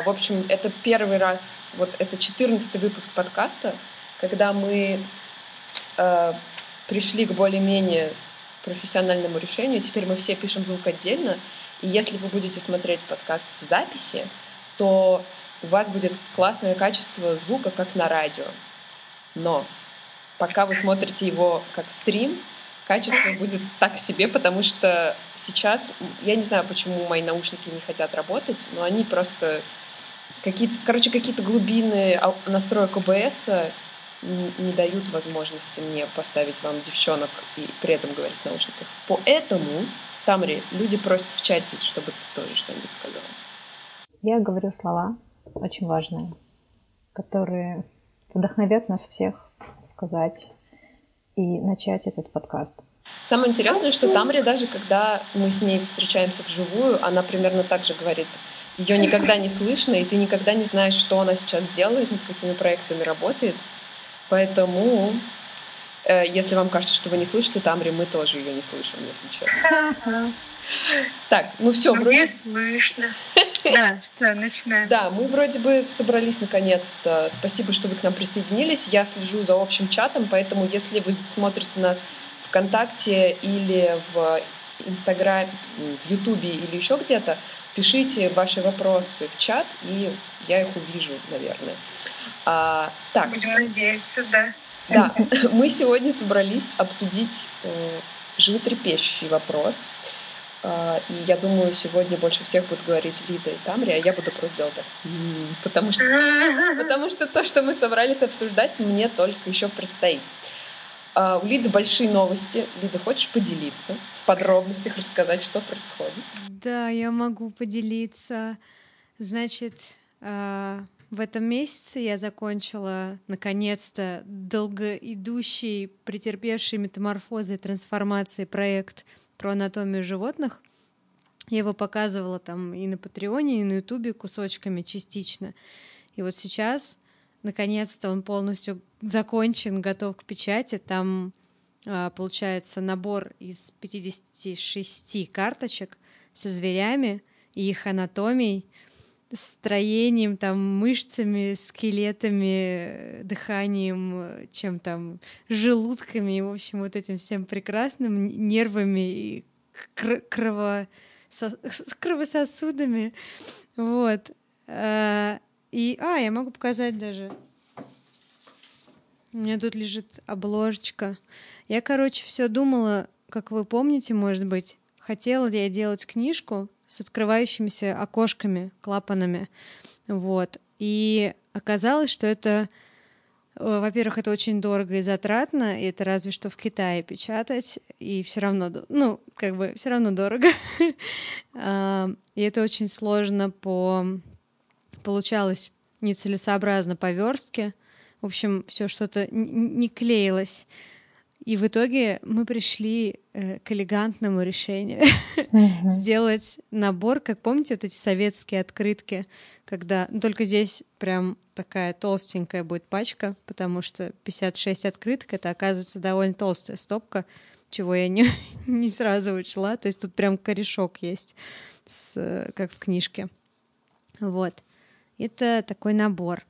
В общем, это первый раз, вот это 14 выпуск подкаста, когда мы э, пришли к более-менее профессиональному решению. Теперь мы все пишем звук отдельно. И если вы будете смотреть подкаст в записи, то у вас будет классное качество звука, как на радио. Но пока вы смотрите его как стрим, качество будет так себе, потому что сейчас, я не знаю, почему мои наушники не хотят работать, но они просто какие-то, короче, какие-то глубины настроек ОБС не дают возможности мне поставить вам девчонок и при этом говорить в наушниках. Поэтому, Тамри, люди просят в чате, чтобы ты тоже что-нибудь сказала. Я говорю слова очень важные, которые вдохновят нас всех сказать и начать этот подкаст. Самое интересное, что Тамри, даже когда мы с ней встречаемся вживую, она примерно так же говорит. Ее никогда не слышно, и ты никогда не знаешь, что она сейчас делает, над какими проектами работает. Поэтому, э, если вам кажется, что вы не слышите Тамри, мы тоже ее не слышим, если честно. Так, ну все, вроде... Мне слышно. Да, что, начинаем. Да, мы вроде бы собрались наконец-то. Спасибо, что вы к нам присоединились. Я слежу за общим чатом, поэтому если вы смотрите нас ВКонтакте или в Инстаграме, в Ютубе или еще где-то, пишите ваши вопросы в чат, и я их увижу, наверное. А, так. Будем надеяться, да. Да, мы сегодня собрались обсудить э, животрепещущий вопрос. Э, и я думаю, сегодня больше всех будут говорить Лида и Тамри, а я буду просто делать так. Потому что, потому что то, что мы собрались обсуждать, мне только еще предстоит. Uh, у Лиды большие новости. Лида, хочешь поделиться в подробностях, рассказать, что происходит? Да, я могу поделиться. Значит, uh, в этом месяце я закончила, наконец-то, долгоидущий, претерпевший метаморфозы и трансформации проект про анатомию животных. Я его показывала там и на Патреоне, и на Ютубе кусочками частично. И вот сейчас, наконец-то, он полностью закончен, готов к печати. Там а, получается набор из 56 карточек со зверями и их анатомией строением, там, мышцами, скелетами, дыханием, чем там, желудками, и, в общем, вот этим всем прекрасным, нервами и крово... с кровососудами. Вот. А, и, а, я могу показать даже. У меня тут лежит обложечка. Я, короче, все думала, как вы помните, может быть, хотела я делать книжку с открывающимися окошками, клапанами. Вот. И оказалось, что это, э, во-первых, это очень дорого и затратно, и это разве что в Китае печатать, и все равно, ну, как бы все равно дорого. А, и это очень сложно по... Получалось нецелесообразно по верстке. В общем, все что-то не клеилось. И в итоге мы пришли э, к элегантному решению сделать набор, как помните, вот эти советские открытки, когда ну, только здесь прям такая толстенькая будет пачка, потому что 56 открыток это оказывается довольно толстая стопка, чего я не, не сразу учла. То есть тут прям корешок есть, с, как в книжке. Вот. Это такой набор.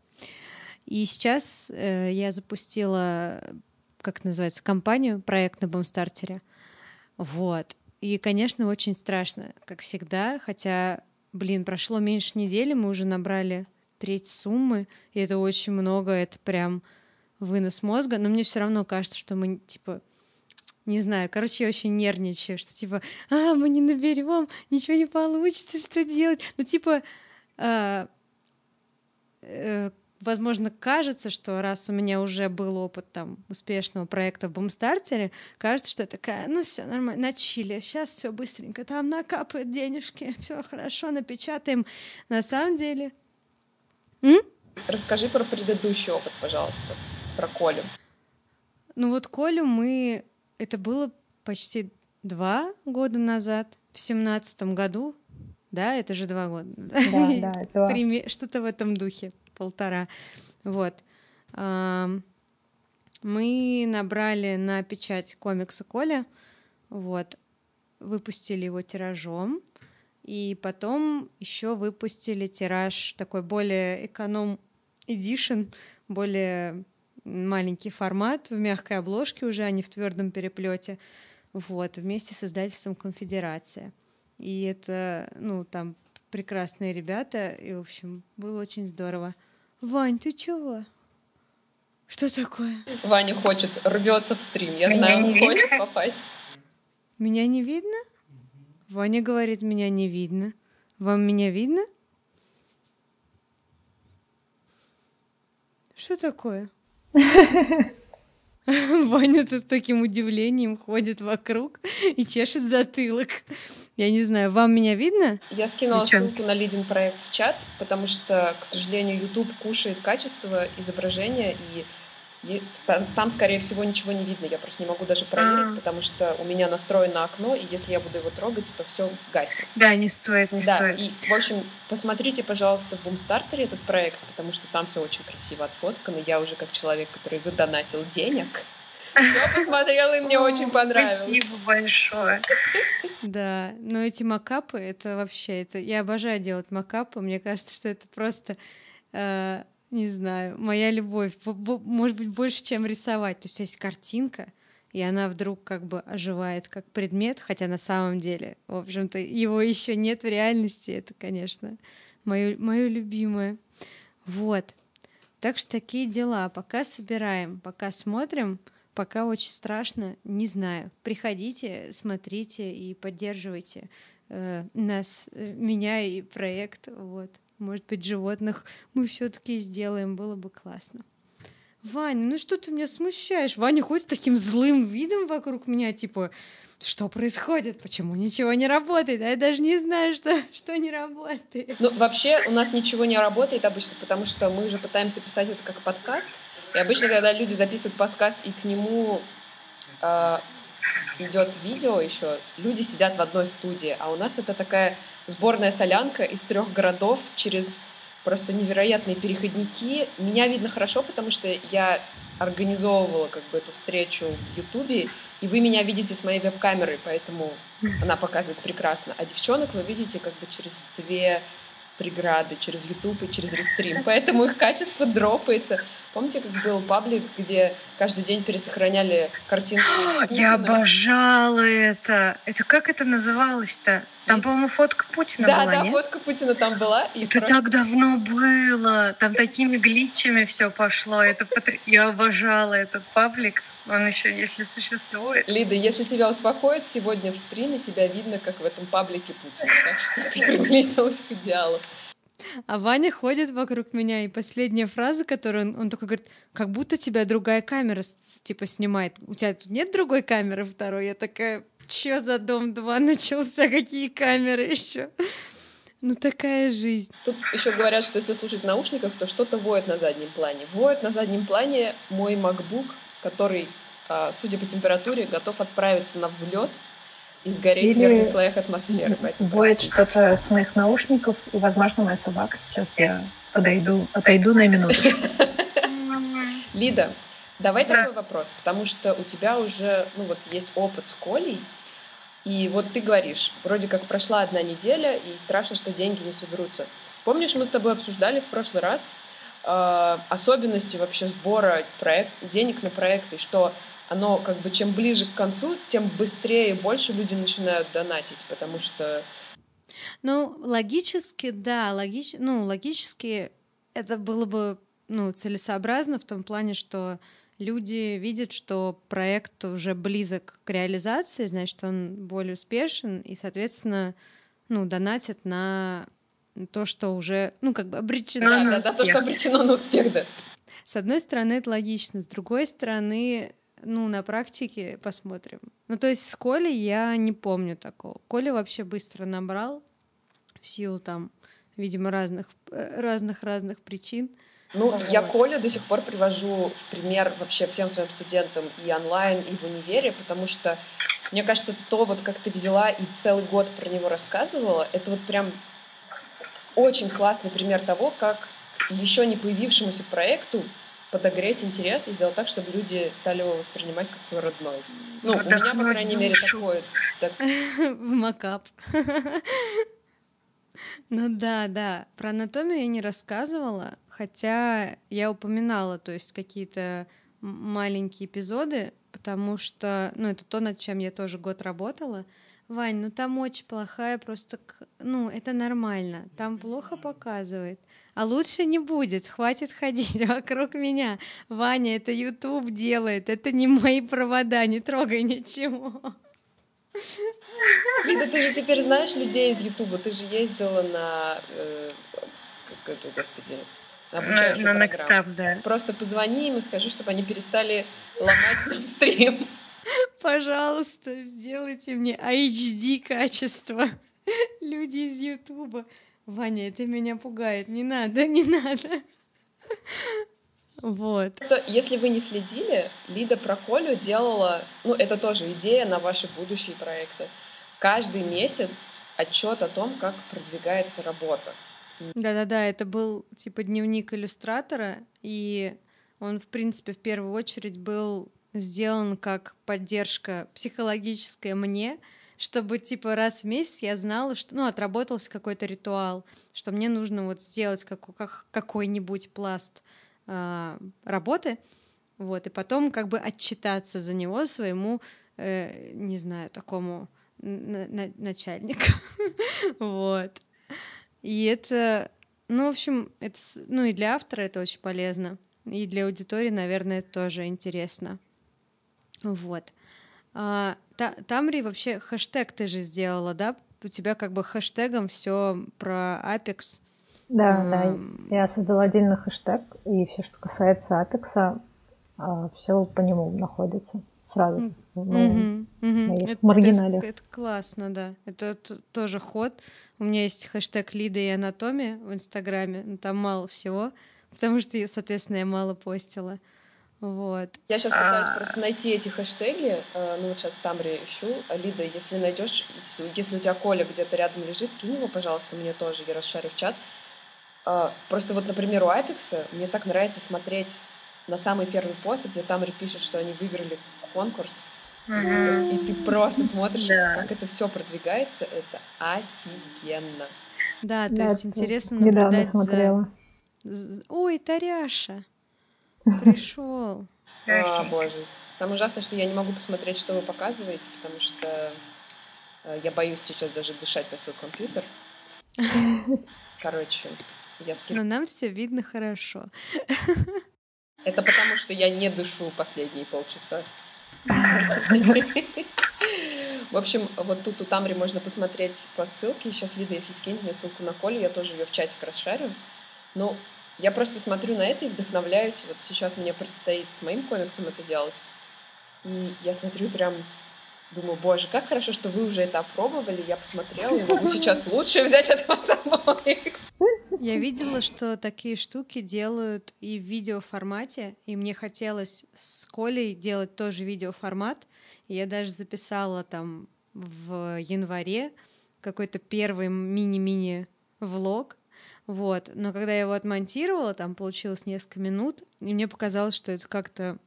И сейчас э, я запустила как называется, компанию, проект на Бумстартере. Вот. И, конечно, очень страшно, как всегда, хотя, блин, прошло меньше недели, мы уже набрали треть суммы, и это очень много, это прям вынос мозга, но мне все равно кажется, что мы, типа, не знаю, короче, я очень нервничаю, что типа, а, мы не наберем, ничего не получится, что делать? Ну, типа, а, э, возможно, кажется, что раз у меня уже был опыт там успешного проекта в Бумстартере, кажется, что я такая, ну все нормально, на чили, сейчас все быстренько, там накапают денежки, все хорошо, напечатаем. На самом деле... М? Расскажи про предыдущий опыт, пожалуйста, про Колю. Ну вот Колю мы... Это было почти два года назад, в семнадцатом году, да, это же два года. Да, да. Что-то в этом духе полтора. Вот. Мы набрали на печать комикса Коля, вот, выпустили его тиражом, И потом еще выпустили тираж такой более эконом edition, более маленький формат в мягкой обложке уже, а не в твердом переплете. Вот, вместе с издательством Конфедерация. И это, ну, там прекрасные ребята, и, в общем, было очень здорово. Вань, ты чего? Что такое? Ваня хочет, рвется в стрим. Я меня знаю, он хочет попасть. Меня не видно? Ваня говорит, меня не видно. Вам меня видно? Что такое? Ваня тут с таким удивлением ходит вокруг и чешет затылок. Я не знаю, вам меня видно? Я скинула Девчонки. ссылку на лидинг проект в чат, потому что, к сожалению, YouTube кушает качество изображения, и там, скорее всего, ничего не видно. Я просто не могу даже проверить, а. потому что у меня настроено окно, и если я буду его трогать, то все гаснет. Да, не стоит, не да, стоит. И, в общем, посмотрите, пожалуйста, в Бумстартере этот проект, потому что там все очень красиво отфоткано. Я уже как человек, который задонатил денег, я посмотрела, и мне очень понравилось. Спасибо большое. Да, но эти макапы, это вообще, это я обожаю делать макапы. Мне кажется, что это просто э, не знаю, моя любовь, может быть, больше, чем рисовать. То есть есть картинка, и она вдруг как бы оживает как предмет, хотя на самом деле, в общем-то, его еще нет в реальности. Это, конечно, мое, мое любимое. Вот. Так что такие дела. Пока собираем, пока смотрим, пока очень страшно, не знаю. Приходите, смотрите и поддерживайте э, нас, э, меня и проект. Вот может быть, животных мы все-таки сделаем, было бы классно. Ваня, ну что ты меня смущаешь? Ваня ходит таким злым видом вокруг меня, типа, что происходит, почему ничего не работает, а я даже не знаю, что, что не работает. Ну, вообще у нас ничего не работает обычно, потому что мы же пытаемся писать это как подкаст, и обычно, когда люди записывают подкаст, и к нему э, идет видео еще, люди сидят в одной студии, а у нас это такая сборная солянка из трех городов через просто невероятные переходники. Меня видно хорошо, потому что я организовывала как бы эту встречу в Ютубе, и вы меня видите с моей веб-камерой, поэтому она показывает прекрасно. А девчонок вы видите как бы через две преграды через YouTube и через рестрим, поэтому их качество дропается. Помните, как был паблик, где каждый день пересохраняли картинку? Я обожала это. Это как это называлось-то? Там, по-моему, фотка Путина да, была, да, нет? фотка Путина там была. И это просто... так давно было. Там такими глитчами все пошло. Это потр... Я обожала этот паблик. Он еще, если существует. Лида, если тебя успокоит, сегодня в стриме тебя видно, как в этом паблике Путина. Так что ты приблизилась к идеалу. А Ваня ходит вокруг меня, и последняя фраза, которую он, он такой говорит, как будто тебя другая камера типа снимает. У тебя тут нет другой камеры второй? Я такая, чё за дом 2 начался? Какие камеры еще? Ну такая жизнь. Тут еще говорят, что если слушать в наушниках, то что-то воет на заднем плане. Воет на заднем плане мой MacBook, который, а, судя по температуре, готов отправиться на взлет и сгореть Или в верхних слоях атмосферы. Будет что-то с моих наушников, и, возможно, моя собака. Сейчас я подойду, отойду на минуту. Лида, давай да. такой вопрос, потому что у тебя уже ну, вот, есть опыт с Колей, и вот ты говоришь, вроде как прошла одна неделя, и страшно, что деньги не соберутся. Помнишь, мы с тобой обсуждали в прошлый раз э, особенности вообще сбора проект, денег на проекты, что оно как бы чем ближе к концу, тем быстрее и больше люди начинают донатить, потому что... Ну, логически, да, логич... ну, логически это было бы ну, целесообразно в том плане, что люди видят, что проект уже близок к реализации, значит, он более успешен, и, соответственно, ну, донатят на то, что уже, ну, как бы обречено да, на да, успех. Да, то, что обречено на успех, да. С одной стороны, это логично, с другой стороны, ну, на практике посмотрим. Ну, то есть с Колей я не помню такого. Коля вообще быстро набрал в силу там, видимо, разных разных-разных причин. Ну, вот. я Колю до сих пор привожу в пример вообще всем своим студентам и онлайн, и в универе, потому что мне кажется, то, вот как ты взяла и целый год про него рассказывала, это вот прям очень классный пример того, как еще не появившемуся проекту подогреть интерес и сделать так, чтобы люди стали его воспринимать как свой родной. Ну, у меня, по крайней мере, такое. Так... В макап. Ну да, да. Про анатомию я не рассказывала, хотя я упоминала, то есть какие-то маленькие эпизоды, потому что, ну, это то, над чем я тоже год работала. Вань, ну там очень плохая просто, ну, это нормально, там плохо показывает. А лучше не будет, хватит ходить вокруг меня. Ваня, это YouTube делает, это не мои провода, не трогай ничего. Лида, ты же теперь знаешь людей из Ютуба, ты же ездила на, э, как это, господи, на, на Next Up, да. Просто позвони им и скажи, чтобы они перестали ломать нам стрим. Пожалуйста, сделайте мне HD качество. Люди из Ютуба. Ваня, это меня пугает. Не надо, не надо. Вот. Если вы не следили, Лида про Колю делала, ну, это тоже идея на ваши будущие проекты. Каждый месяц отчет о том, как продвигается работа. Да-да-да, это был типа дневник иллюстратора, и он, в принципе, в первую очередь был сделан как поддержка психологическая мне, чтобы типа раз в месяц я знала, что, ну, отработался какой-то ритуал, что мне нужно вот сделать как, как, какой-нибудь пласт э, работы, вот, и потом как бы отчитаться за него своему, э, не знаю, такому на на начальнику, вот. И это, ну, в общем, это, ну, и для автора это очень полезно, и для аудитории, наверное, тоже интересно. Вот. А, та, Тамри, вообще хэштег ты же сделала, да? У тебя как бы хэштегом все про Apex. Да, а, да. Я создала отдельный хэштег, и все, что касается Apex, а, все по нему находится сразу угу. это, маргинале. Это, это классно, да. Это, это тоже ход. У меня есть хэштег Лида и анатомия в Инстаграме, но там мало всего, потому что, соответственно, я мало постила. Вот. Я сейчас пытаюсь а... просто найти эти хэштеги. Э, ну, вот сейчас Тамри ищу. Лида, если найдешь, если у тебя Коля где-то рядом лежит, кинь его, пожалуйста, мне тоже, я расшарю в чат. А, просто вот, например, у Апекса мне так нравится смотреть на самый первый пост, где Тамри пишет, что они выиграли конкурс. И ты просто смотришь, да. как это все продвигается, это офигенно. Да, то да, есть интересно наблюдать смотрела. за... Ой, Таряша! Пришел. О, боже. Там ужасно, что я не могу посмотреть, что вы показываете, потому что э, я боюсь сейчас даже дышать на свой компьютер. Короче, я. Но нам все видно хорошо. Это потому, что я не дышу последние полчаса. В общем, вот тут у Тамри можно посмотреть по ссылке. Сейчас Лида, если скинет мне ссылку на Колю, я тоже ее в чатик расшарю. Ну, я просто смотрю на это и вдохновляюсь. Вот сейчас мне предстоит с моим комиксом это делать. И я смотрю прям, думаю, боже, как хорошо, что вы уже это опробовали. Я посмотрела, и могу сейчас лучше взять это с собой. Я видела, что такие штуки делают и в видеоформате, и мне хотелось с Колей делать тоже видеоформат. И я даже записала там в январе какой-то первый мини-мини влог, вот. Но когда я его отмонтировала, там получилось несколько минут, и мне показалось, что это как-то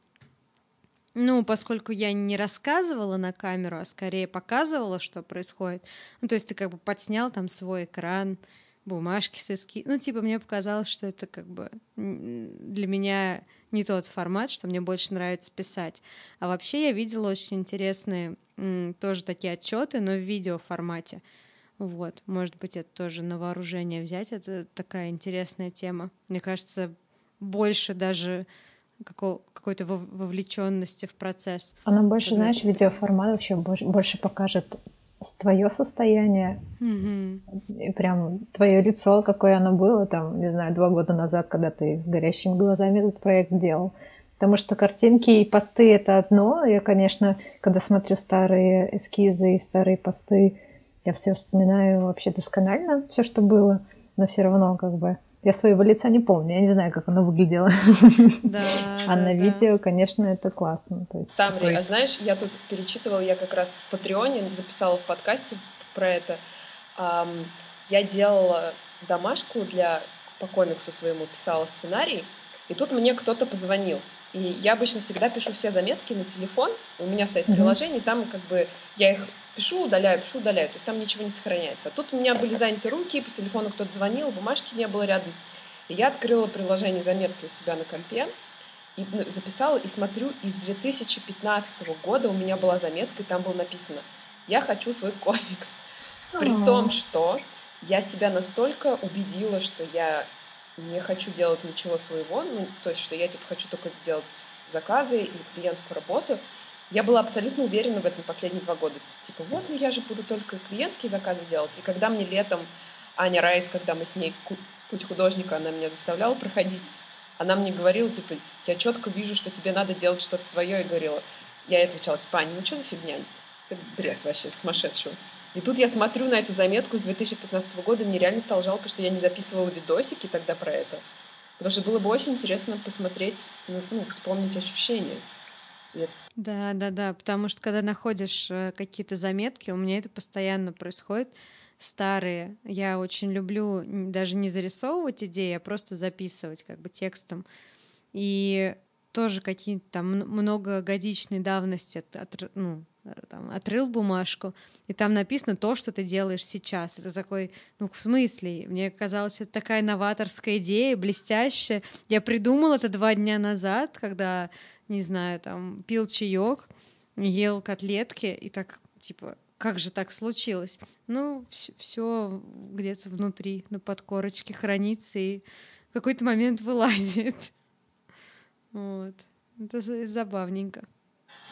ну, поскольку я не рассказывала на камеру, а скорее показывала, что происходит. Ну, то есть ты как бы подснял там свой экран, бумажки с эски. Ну, типа, мне показалось, что это как бы для меня не тот формат, что мне больше нравится писать. А вообще я видела очень интересные тоже такие отчеты, но в видеоформате. Вот, может быть, это тоже на вооружение взять. Это такая интересная тема. Мне кажется, больше даже какой-то вовлеченности в процесс. Она больше, это знаешь, видеоформат вообще больше, больше покажет твое состояние, mm-hmm. и прям твое лицо, какое оно было, там, не знаю, два года назад, когда ты с горящими глазами этот проект делал. Потому что картинки и посты — это одно. Я, конечно, когда смотрю старые эскизы и старые посты, я все вспоминаю вообще досконально, все, что было, но все равно как бы я своего лица не помню, я не знаю, как оно выглядело. Да, а да, на да. видео, конечно, это классно. То есть Тамри, такой... а знаешь, я тут перечитывала, я как раз в Патреоне записала в подкасте про это. Um, я делала домашку для по комиксу своему, писала сценарий, и тут мне кто-то позвонил. И я обычно всегда пишу все заметки на телефон. У меня стоит приложение, там как бы я их пишу, удаляю, пишу, удаляю. То есть там ничего не сохраняется. А тут у меня были заняты руки, по телефону кто-то звонил, бумажки не было рядом. И я открыла приложение заметки у себя на компе и ну, записала, и смотрю, из 2015 года у меня была заметка, и там было написано «Я хочу свой комикс». При том, что я себя настолько убедила, что я не хочу делать ничего своего, ну, то есть, что я, типа, хочу только делать заказы и клиентскую работу, я была абсолютно уверена в этом последние два года. Типа, вот, ну я же буду только клиентские заказы делать. И когда мне летом Аня Райс, когда мы с ней путь художника, она меня заставляла проходить, она мне говорила, типа, я четко вижу, что тебе надо делать что-то свое, и говорила, я ей отвечала, типа, Аня, ну что за фигня? Это бред вообще сумасшедшего. И тут я смотрю на эту заметку с 2015 года, и мне реально стало жалко, что я не записывала видосики тогда про это. Потому что было бы очень интересно посмотреть, ну, ну вспомнить ощущения. Да, да, да, потому что когда находишь э, какие-то заметки, у меня это постоянно происходит, старые. Я очень люблю даже не зарисовывать идеи, а просто записывать как бы текстом. И тоже какие-то там многогодичной давности от, от, ну, там, отрыл бумажку, и там написано то, что ты делаешь сейчас. Это такой, ну, в смысле? Мне казалось, это такая новаторская идея, блестящая. Я придумала это два дня назад, когда, не знаю, там, пил чаек, ел котлетки, и так, типа, как же так случилось? Ну, все где-то внутри, на подкорочке хранится и в какой-то момент вылазит. Вот. Это забавненько.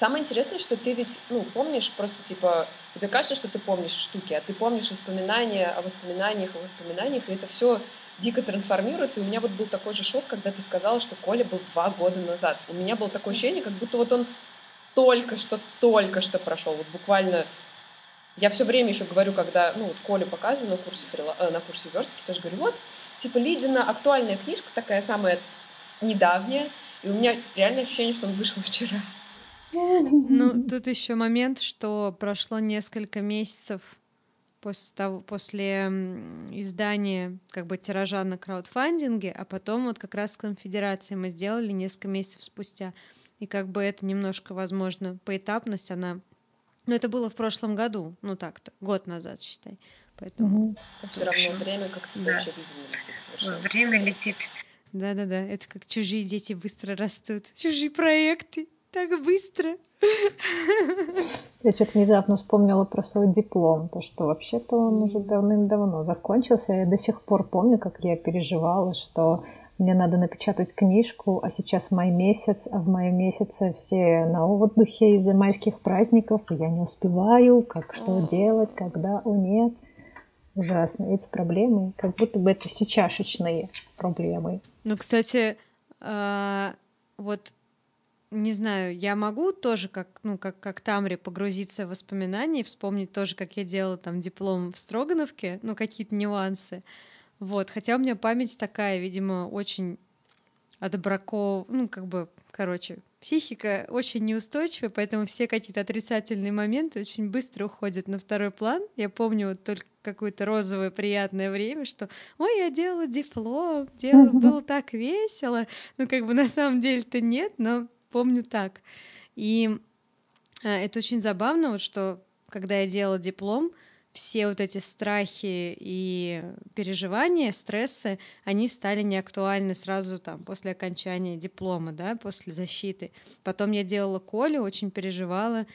Самое интересное, что ты ведь, ну, помнишь просто, типа, тебе кажется, что ты помнишь штуки, а ты помнишь воспоминания о воспоминаниях, о воспоминаниях, и это все дико трансформируется. И у меня вот был такой же шок, когда ты сказала, что Коля был два года назад. У меня было такое ощущение, как будто вот он только что, только что прошел. Вот буквально я все время еще говорю, когда, ну, вот Колю показываю на курсе, э, на курсе верстки, тоже говорю, вот, типа, Лидина актуальная книжка, такая самая недавняя, и у меня реальное ощущение, что он вышел вчера. Ну, тут еще момент, что прошло несколько месяцев после, того, после издания как бы тиража на краудфандинге, а потом вот как раз с конфедерацией мы сделали несколько месяцев спустя. И как бы это немножко, возможно, поэтапность, она но это было в прошлом году, ну так-то, год назад, считай. Поэтому... Угу. Все равно время как-то да. Время летит. Да-да-да, это как чужие дети быстро растут. Чужие проекты так быстро. Я что-то внезапно вспомнила про свой диплом, то что вообще-то он уже давным-давно закончился. Я до сих пор помню, как я переживала, что мне надо напечатать книжку, а сейчас май месяц, а в мае месяце все на отдыхе из-за майских праздников, и я не успеваю, как что делать, когда, о нет. Ужасно. Эти проблемы, как будто бы это сейчасшечные проблемы. Ну, кстати, а, вот не знаю, я могу тоже, как, ну, как, как Тамре, погрузиться в воспоминания, вспомнить тоже, как я делала там диплом в Строгановке, ну, какие-то нюансы. Вот, хотя у меня память такая, видимо, очень отбраков, ну, как бы, короче, психика очень неустойчивая, поэтому все какие-то отрицательные моменты очень быстро уходят на второй план. Я помню вот только какое-то розовое приятное время, что «Ой, я делала диплом, делала, было так весело». Ну, как бы на самом деле-то нет, но помню так. И а, это очень забавно, вот что когда я делала диплом, все вот эти страхи и переживания, стрессы, они стали неактуальны сразу там после окончания диплома, да, после защиты. Потом я делала Колю, очень переживала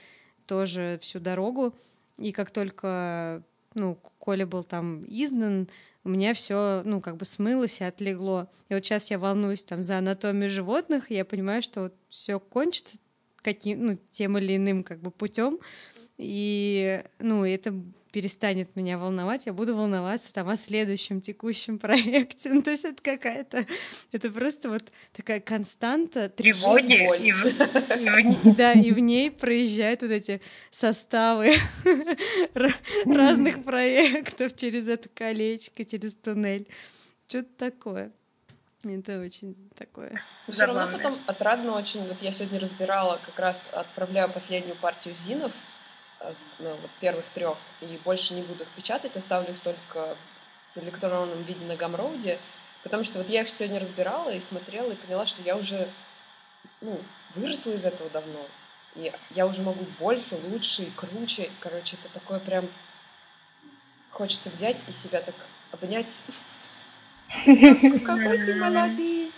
тоже всю дорогу, и как только ну, Коля был там изгнан, у меня все, ну, как бы смылось и отлегло. И вот сейчас я волнуюсь там за анатомию животных, и я понимаю, что вот все кончится каким, ну, тем или иным как бы путем, и, ну, это перестанет меня волновать, я буду волноваться там о следующем текущем проекте. Ну, то есть это какая-то, это просто вот такая константа тревоги. И в, и в, да, и в ней проезжают вот эти составы разных проектов через это колечко, через туннель. Что-то такое. Это очень такое. все равно потом отрадно очень. Вот я сегодня разбирала, как раз отправляю последнюю партию зинов ну, вот первых трех, и больше не буду их печатать, оставлю их только в электронном виде на Гамроуде, потому что вот я их сегодня разбирала и смотрела, и поняла, что я уже ну, выросла из этого давно. И я уже могу больше, лучше и круче. Короче, это такое прям... Хочется взять и себя так обнять. Какой ты молодец!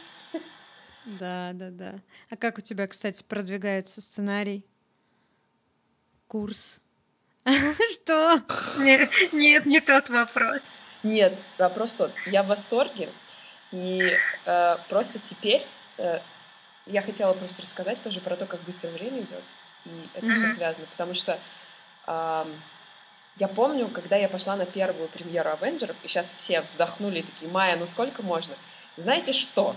Да, да, да. А как у тебя, кстати, продвигается сценарий? Курс? Что? Нет, нет, не тот вопрос. Нет, вопрос тот. Я в восторге. И э, просто теперь э, я хотела просто рассказать тоже про то, как быстро время идет. И это mm-hmm. все связано. Потому что э, я помню, когда я пошла на первую премьеру Авенджеров, и сейчас все вздохнули такие, Майя, ну сколько можно? Знаете что?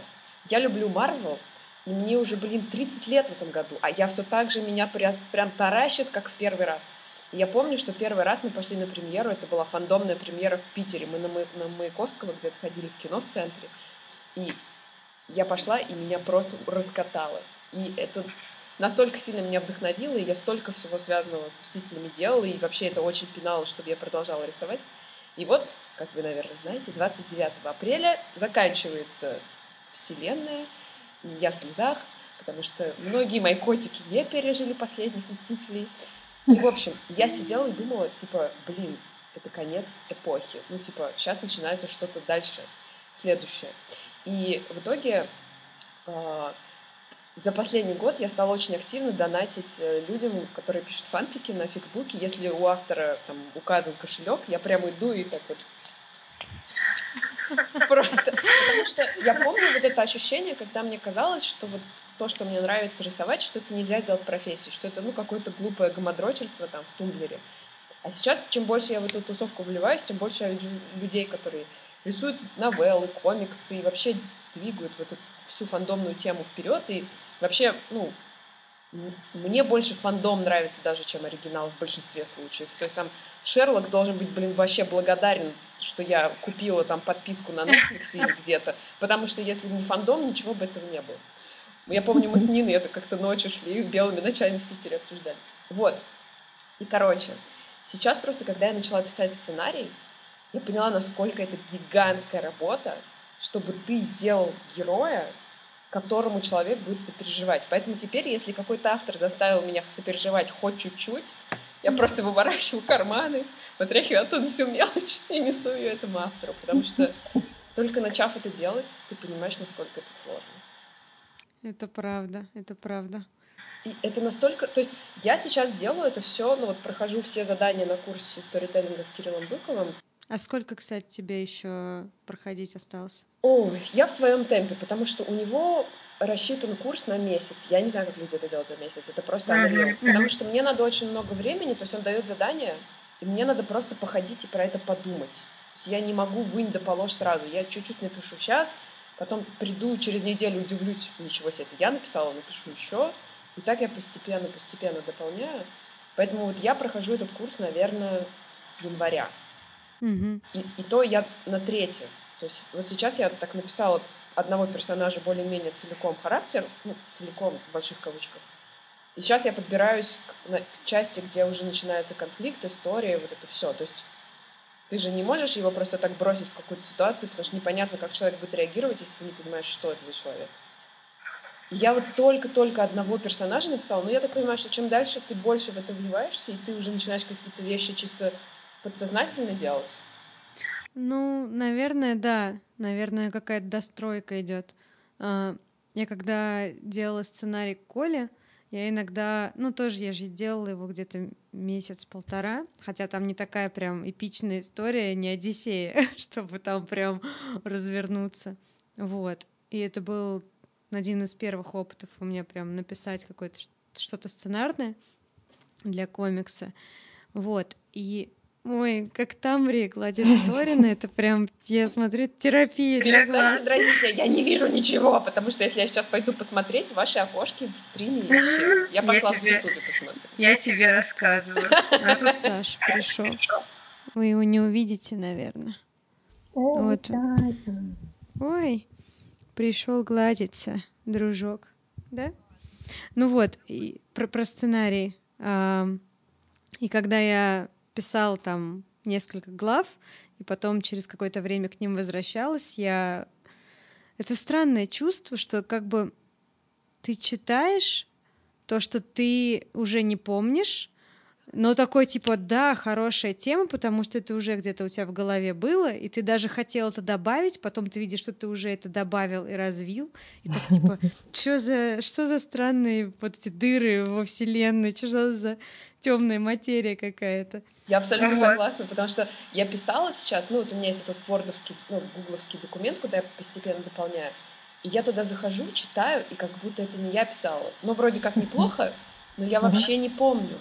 Я люблю Марвел, и мне уже, блин, 30 лет в этом году, а я все так же меня прям, таращит, как в первый раз. И я помню, что первый раз мы пошли на премьеру, это была фандомная премьера в Питере. Мы на, Ма- на Маяковского где-то ходили в кино в центре. И я пошла, и меня просто раскатало. И это настолько сильно меня вдохновило, и я столько всего связанного с «Мстителями» делала, и вообще это очень пинало, чтобы я продолжала рисовать. И вот, как вы, наверное, знаете, 29 апреля заканчивается Вселенная, и я в слезах, потому что многие мои котики не пережили последних «Мстителей». И, в общем, я сидела и думала, типа, блин, это конец эпохи. Ну, типа, сейчас начинается что-то дальше, следующее. И в итоге э, за последний год я стала очень активно донатить э, людям, которые пишут фанфики на фигбуке. Если у автора там указан кошелек, я прямо иду и так вот Просто. Потому что я помню вот это ощущение, когда мне казалось, что вот то, что мне нравится рисовать, что это нельзя сделать профессией, что это, ну, какое-то глупое гомодрочерство там в тумблере. А сейчас, чем больше я в эту тусовку вливаюсь, тем больше я вижу людей, которые рисуют новеллы, комиксы и вообще двигают вот эту всю фандомную тему вперед. И вообще, ну, мне больше фандом нравится даже, чем оригинал в большинстве случаев. То есть там Шерлок должен быть, блин, вообще благодарен, что я купила там подписку на Netflix или где-то, потому что если не фандом, ничего бы этого не было. Я помню, мы с Ниной это как-то ночью шли, белыми ночами в Питере обсуждали. Вот. И, короче, сейчас просто, когда я начала писать сценарий, я поняла, насколько это гигантская работа, чтобы ты сделал героя, которому человек будет сопереживать. Поэтому теперь, если какой-то автор заставил меня сопереживать хоть чуть-чуть, я просто выворачиваю карманы, потряхиваю оттуда всю мелочь и несу ее этому автору. Потому что только начав это делать, ты понимаешь, насколько это сложно. Это правда, это правда. И это настолько... То есть я сейчас делаю это все, ну вот прохожу все задания на курсе сторителлинга с Кириллом Быковым. А сколько, кстати, тебе еще проходить осталось? Ой, я в своем темпе, потому что у него рассчитан курс на месяц. Я не знаю, как люди это делают за месяц. Это просто unreal. Потому что мне надо очень много времени, то есть он дает задание, и мне надо просто походить и про это подумать. То есть я не могу вынь да положь сразу. Я чуть-чуть напишу сейчас, потом приду через неделю, удивлюсь, ничего себе, это я написала, напишу еще. И так я постепенно, постепенно дополняю. Поэтому вот я прохожу этот курс, наверное, с января. Угу. И, и то я на третьем. То есть вот сейчас я так написала одного персонажа более-менее целиком характер, ну, целиком в больших кавычках. И сейчас я подбираюсь к, на, к части, где уже начинается конфликт, история, вот это все. То есть ты же не можешь его просто так бросить в какую-то ситуацию, потому что непонятно, как человек будет реагировать, если ты не понимаешь, что это за человек. И я вот только-только одного персонажа написала, но я так понимаю, что чем дальше ты больше в это вливаешься, и ты уже начинаешь какие-то вещи чисто подсознательно делать. Ну, наверное, да. Наверное, какая-то достройка идет. А, я когда делала сценарий Коли, я иногда, ну тоже я же делала его где-то месяц-полтора, хотя там не такая прям эпичная история, не Одиссея, чтобы там прям развернуться. Вот. И это был один из первых опытов у меня прям написать какое-то что-то сценарное для комикса. Вот. И Ой, как Тамри гладит Торина, это прям, я смотрю, терапия для глаз. Здравствуйте, я не вижу ничего, потому что если я сейчас пойду посмотреть ваши окошки в стриме, я пошла я тебе, в YouTube посмотрю. Я тебе рассказываю. А тут Саша пришел. Вы его не увидите, наверное. Ой, вот. Саша. Ой, пришел гладиться, дружок. Да? Ну вот, и про, про сценарий. И когда я писал там несколько глав, и потом через какое-то время к ним возвращалась, я... Это странное чувство, что как бы ты читаешь то, что ты уже не помнишь, но такой типа, да, хорошая тема, потому что это уже где-то у тебя в голове было, и ты даже хотел это добавить, потом ты видишь, что ты уже это добавил и развил, и так типа, что за, что за странные вот эти дыры во вселенной, что за темная материя какая-то. Я абсолютно согласна, потому что я писала сейчас, ну вот у меня есть этот вордовский, ну, гугловский документ, куда я постепенно дополняю, и я туда захожу, читаю, и как будто это не я писала. Но вроде как неплохо, но я вообще не помню.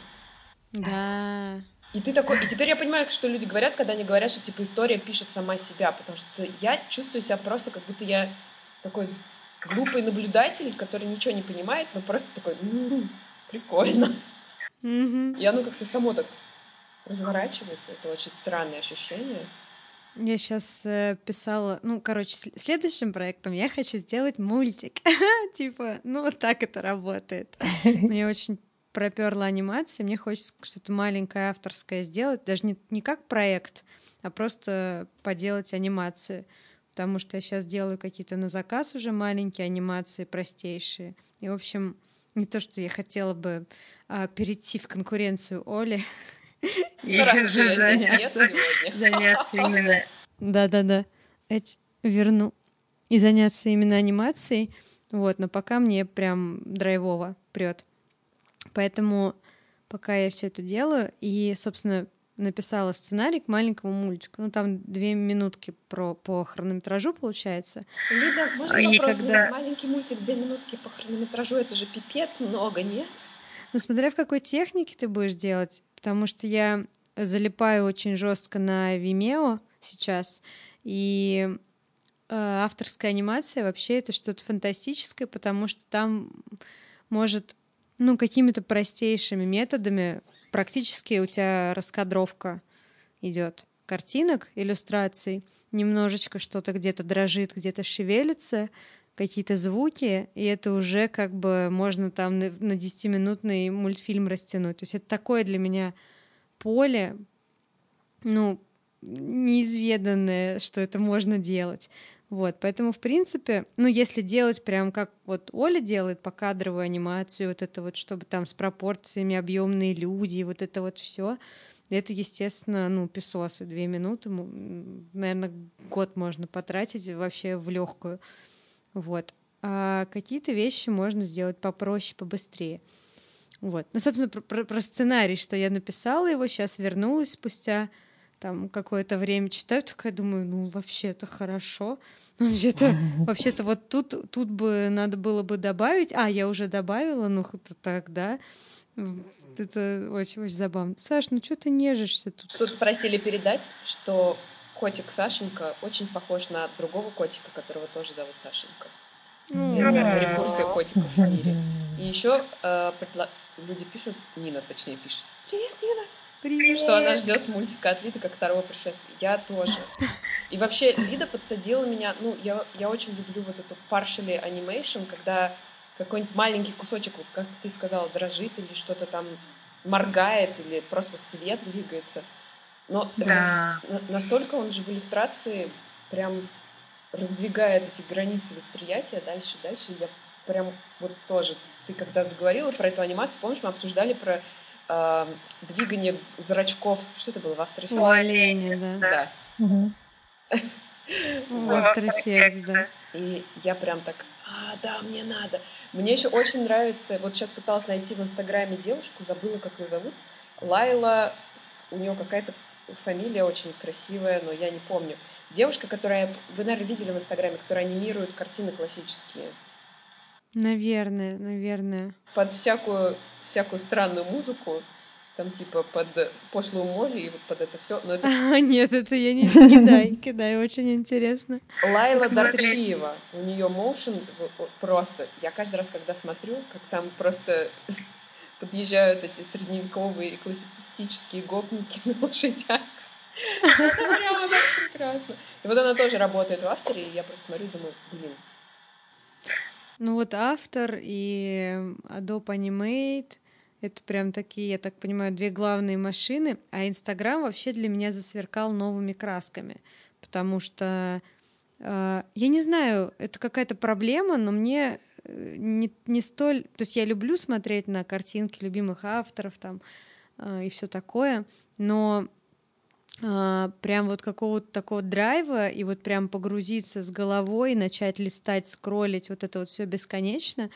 Да. И ты такой, и теперь я понимаю, что люди говорят, когда они говорят, что типа история пишет сама себя, потому что я чувствую себя просто, как будто я такой глупый наблюдатель, который ничего не понимает, но просто такой, м-м, прикольно. Mm-hmm. И оно как-то само так разворачивается. Это очень странное ощущение. Я сейчас э, писала, ну, короче, следующим проектом я хочу сделать мультик. типа, ну, вот так это работает. Мне очень проперла анимация, мне хочется что-то маленькое авторское сделать, даже не, не как проект, а просто поделать анимацию. Потому что я сейчас делаю какие-то на заказ уже маленькие анимации, простейшие. И, в общем, не то, что я хотела бы а, перейти в конкуренцию Оли. И заняться, именно Да-да-да. Верну. И заняться именно анимацией. Вот, но пока мне прям драйвово прет. Поэтому пока я все это делаю, и, собственно, написала сценарий к маленькому мультику. Ну, там две минутки про, по хронометражу получается. Лида, можно И вопрос? когда- Маленький мультик, две минутки по хронометражу, это же пипец много, нет? Ну, смотря в какой технике ты будешь делать, потому что я залипаю очень жестко на Vimeo сейчас, и э, авторская анимация вообще это что-то фантастическое, потому что там может, ну, какими-то простейшими методами практически у тебя раскадровка идет картинок, иллюстраций, немножечко что-то где-то дрожит, где-то шевелится, какие-то звуки, и это уже как бы можно там на, на 10-минутный мультфильм растянуть. То есть это такое для меня поле, ну, неизведанное, что это можно делать. Вот, поэтому, в принципе, ну, если делать прям как вот Оля делает покадровую анимацию, вот это вот, чтобы там с пропорциями объемные люди, вот это вот все, это, естественно, ну, песосы, две минуты, наверное, год можно потратить вообще в легкую. Вот. А какие-то вещи можно сделать попроще, побыстрее. Вот. Ну, собственно, про, про, про сценарий, что я написала его, сейчас вернулась спустя там какое-то время читаю, такая думаю, ну вообще-то хорошо, вообще-то, вообще-то вот тут, тут бы надо было бы добавить, а я уже добавила, ну это тогда, это очень-очень забавно. Саш, ну что ты нежишься тут? Тут просили передать, что котик Сашенька очень похож на другого котика, которого тоже зовут Сашенька. Рекурсия котиков в мире. И еще э, люди пишут, Нина точнее пишет, привет, что она ждет мультика от Лиды как второго пришествия. Я тоже. И вообще Лида подсадила меня, ну, я, я очень люблю вот эту partially animation, когда какой-нибудь маленький кусочек, вот как ты сказала, дрожит или что-то там моргает, или просто свет двигается. Но Да. на- настолько он же в иллюстрации прям раздвигает эти границы восприятия дальше, дальше. Я прям вот тоже, ты когда заговорила про эту анимацию, помнишь, мы обсуждали про э, двигание зрачков, что это было в After Effects? У оленя, да. Да. Ну, After Effects, да. И я прям так, а, да, мне надо. Мне еще очень нравится, вот сейчас пыталась найти в Инстаграме девушку, забыла, как ее зовут. Лайла, у нее какая-то фамилия очень красивая, но я не помню. Девушка, которая, вы, наверное, видели в Инстаграме, которая анимирует картины классические. Наверное, наверное. Под всякую, всякую странную музыку, там типа под пошлую Молли и вот под это все. Но это А, нет, это я не... Кидай, кидай, очень интересно. Лайла. Дарчиева. У нее моушен просто. Я каждый раз, когда смотрю, как там просто подъезжают эти средневековые классицистические гопники на лошадях. Это прямо так прекрасно. И вот она тоже работает в авторе, и я просто смотрю и думаю, блин, Ну вот автор и Adobe Animate — это прям такие, я так понимаю, две главные машины, а Инстаграм вообще для меня засверкал новыми красками, потому что э, я не знаю, это какая-то проблема, но мне э, не, не столь... То есть я люблю смотреть на картинки любимых авторов там э, и все такое, но прям вот какого-то такого драйва и вот прям погрузиться с головой, начать листать, скроллить, вот это вот все бесконечно,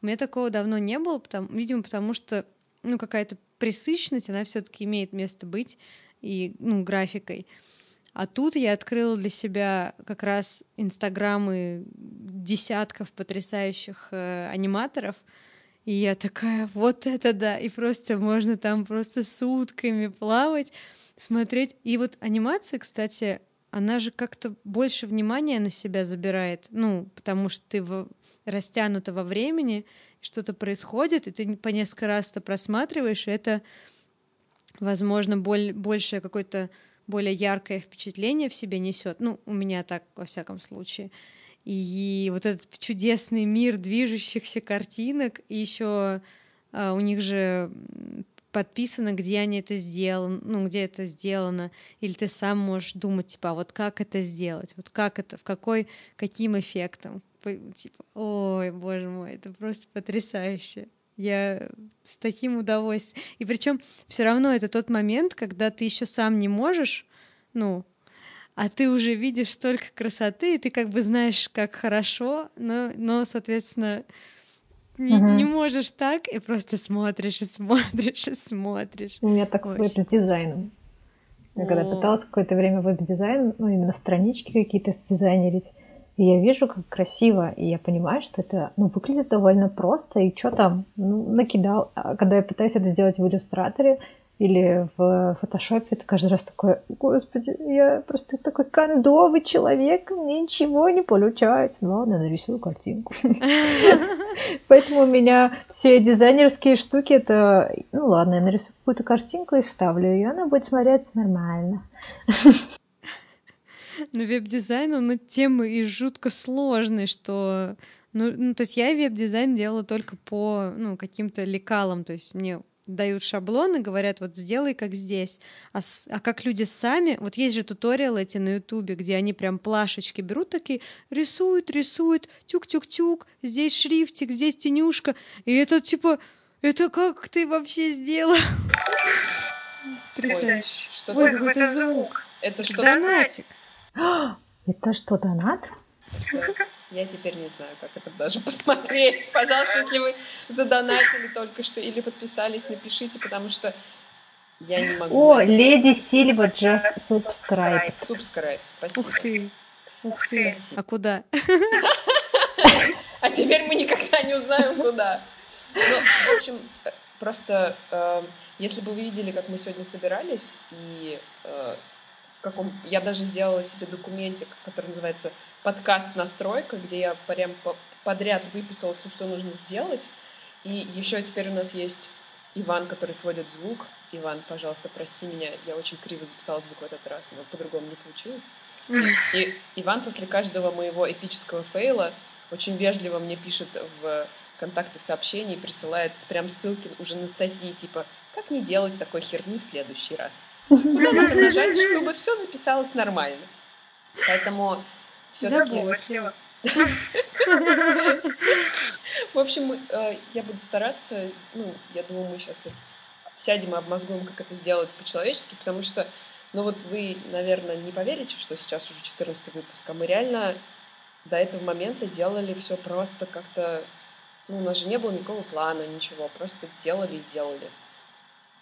у меня такого давно не было, потому, видимо, потому что ну, какая-то пресыщенность, она все-таки имеет место быть и ну, графикой. А тут я открыла для себя как раз инстаграмы десятков потрясающих э, аниматоров, и я такая, вот это да, и просто можно там просто сутками плавать, смотреть. И вот анимация, кстати, она же как-то больше внимания на себя забирает, ну, потому что ты в... растянута во времени, что-то происходит, и ты по несколько раз это просматриваешь, и это, возможно, боль... большее какое-то более яркое впечатление в себе несет. Ну, у меня так, во всяком случае. И вот этот чудесный мир движущихся картинок, и еще а, у них же подписано, где они это сделаны, ну, где это сделано, или ты сам можешь думать, типа, а вот как это сделать, вот как это, в какой, каким эффектом, типа, ой, боже мой, это просто потрясающе. Я с таким удовольствием. И причем все равно это тот момент, когда ты еще сам не можешь, ну, а ты уже видишь столько красоты, и ты как бы знаешь, как хорошо, но, но соответственно, не, угу. не можешь так, и просто смотришь, и смотришь, и смотришь. У меня так Очень. с веб-дизайном. Я О. когда пыталась какое-то время веб-дизайн, ну, именно странички какие-то сдизайнерить, и я вижу, как красиво, и я понимаю, что это ну, выглядит довольно просто, и что там, ну, накидал. А когда я пытаюсь это сделать в иллюстраторе или в фотошопе, это каждый раз такое, господи, я просто такой кондовый человек, мне ничего не получается. Ну ладно, нарисую картинку. Поэтому у меня все дизайнерские штуки, это, ну ладно, я нарисую какую-то картинку и вставлю ее, она будет смотреться нормально. Ну, веб-дизайн, он тем и жутко сложный, что... Ну, ну, то есть я веб-дизайн делала только по, ну, каким-то лекалам, то есть мне дают шаблоны, говорят, вот сделай как здесь. А, с, а как люди сами, вот есть же туториалы эти на ютубе, где они прям плашечки берут такие, рисуют, рисуют, тюк-тюк-тюк, здесь шрифтик, здесь тенюшка. И это типа, это как ты вообще сделал? Потрясающе. Ой, какой-то звук. Это что? Донатик. Это что, донат? Я теперь не знаю, как это даже посмотреть. Пожалуйста, если вы задонатили только что или подписались, напишите, потому что я не могу. О, леди Сильва just subscribe. Subscribe, спасибо. Ух ты, ух ты. А куда? А теперь мы никогда не узнаем, куда. Ну, в общем, просто э, если бы вы видели, как мы сегодня собирались, и э, каком... Я даже сделала себе документик, который называется «Подкаст настройка», где я прям подряд выписала все, что нужно сделать. И еще теперь у нас есть Иван, который сводит звук. Иван, пожалуйста, прости меня, я очень криво записала звук в этот раз, но по-другому не получилось. И Иван после каждого моего эпического фейла очень вежливо мне пишет в ВКонтакте в сообщении, присылает прям ссылки уже на статьи, типа «Как не делать такой херни в следующий раз?» Куда надо нажать, чтобы все записалось нормально. Поэтому Заботливо. В общем, э, я буду стараться, ну, я думаю, мы сейчас сядем и обмозгуем, как это сделать по-человечески, потому что, ну вот вы, наверное, не поверите, что сейчас уже 14 выпуск, а мы реально до этого момента делали все просто как-то, ну, у нас же не было никакого плана, ничего, просто делали и делали.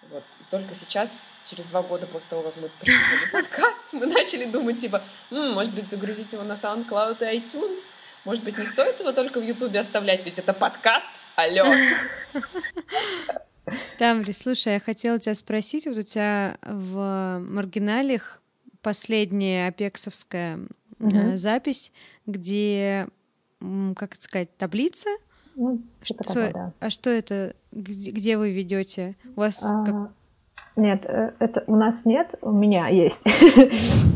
Вот. И только сейчас через два года после того, как мы придумали подкаст, мы начали думать, типа, М, может быть, загрузить его на SoundCloud и iTunes? Может быть, не стоит его только в Ютубе оставлять, ведь это подкаст, алло. Тамри, слушай, я хотела тебя спросить, вот у тебя в маргиналиях последняя апексовская угу. запись, где, как это сказать, таблица? Ну, что, такое, да. А что это? Где, где вы ведете? У вас а, как... Нет, э, это у нас нет, у меня есть.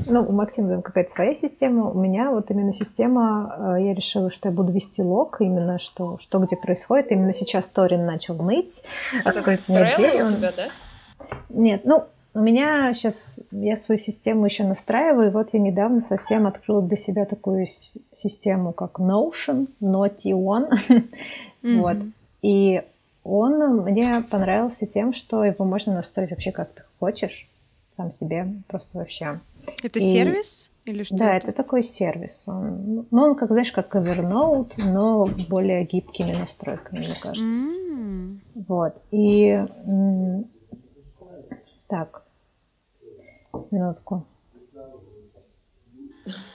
ну, у Максима какая-то своя система, у меня вот именно система, э, я решила, что я буду вести лог, именно что, что где происходит. Именно сейчас Торин начал ныть, открыть мне дверь. у тебя, да? Нет, ну, у меня сейчас, я свою систему еще настраиваю, и вот я недавно совсем открыла для себя такую систему, как Notion, Naughty One. Mm-hmm. вот. И он мне понравился тем, что его можно настроить вообще как ты хочешь, сам себе, просто вообще. Это и... сервис? Или что да, это? это такой сервис. Он, ну, он, как знаешь, как Evernote, но более гибкими настройками, мне кажется. Mm. Вот. И так, минутку.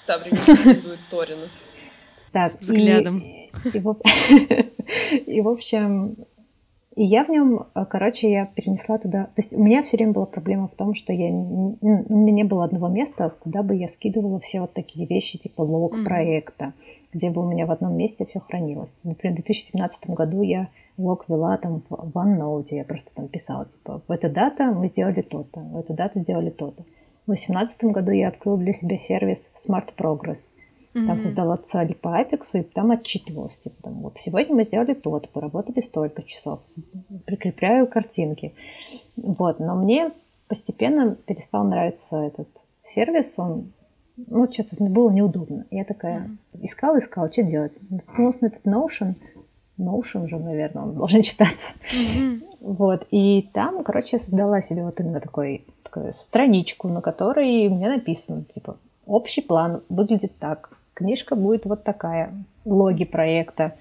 Таврин Торина. Так, взглядом. И, и, и, в общем, и я в нем, короче, я перенесла туда... То есть у меня все время была проблема в том, что я, у меня не было одного места, куда бы я скидывала все вот такие вещи, типа лог mm-hmm. проекта, где бы у меня в одном месте все хранилось. Например, в 2017 году я лог вела там в OneNote, я просто там писала, типа, в эту дату мы сделали то-то, в эту дату сделали то-то. В 2018 году я открыла для себя сервис Smart Progress. Там mm-hmm. создала цель по Apex, и там отчитывалась, типа, там, вот, сегодня мы сделали то-то, поработали столько часов, прикрепляю картинки. Вот, но мне постепенно перестал нравиться этот сервис, он ну, что-то мне было неудобно. Я такая mm-hmm. искала, искала, что делать. Наткнулась на этот Notion, Notion же, наверное, он должен читаться. Mm-hmm. Вот, и там, короче, я создала себе вот именно такой, такую страничку, на которой мне написано, типа, общий план выглядит так, книжка будет вот такая, логи проекта.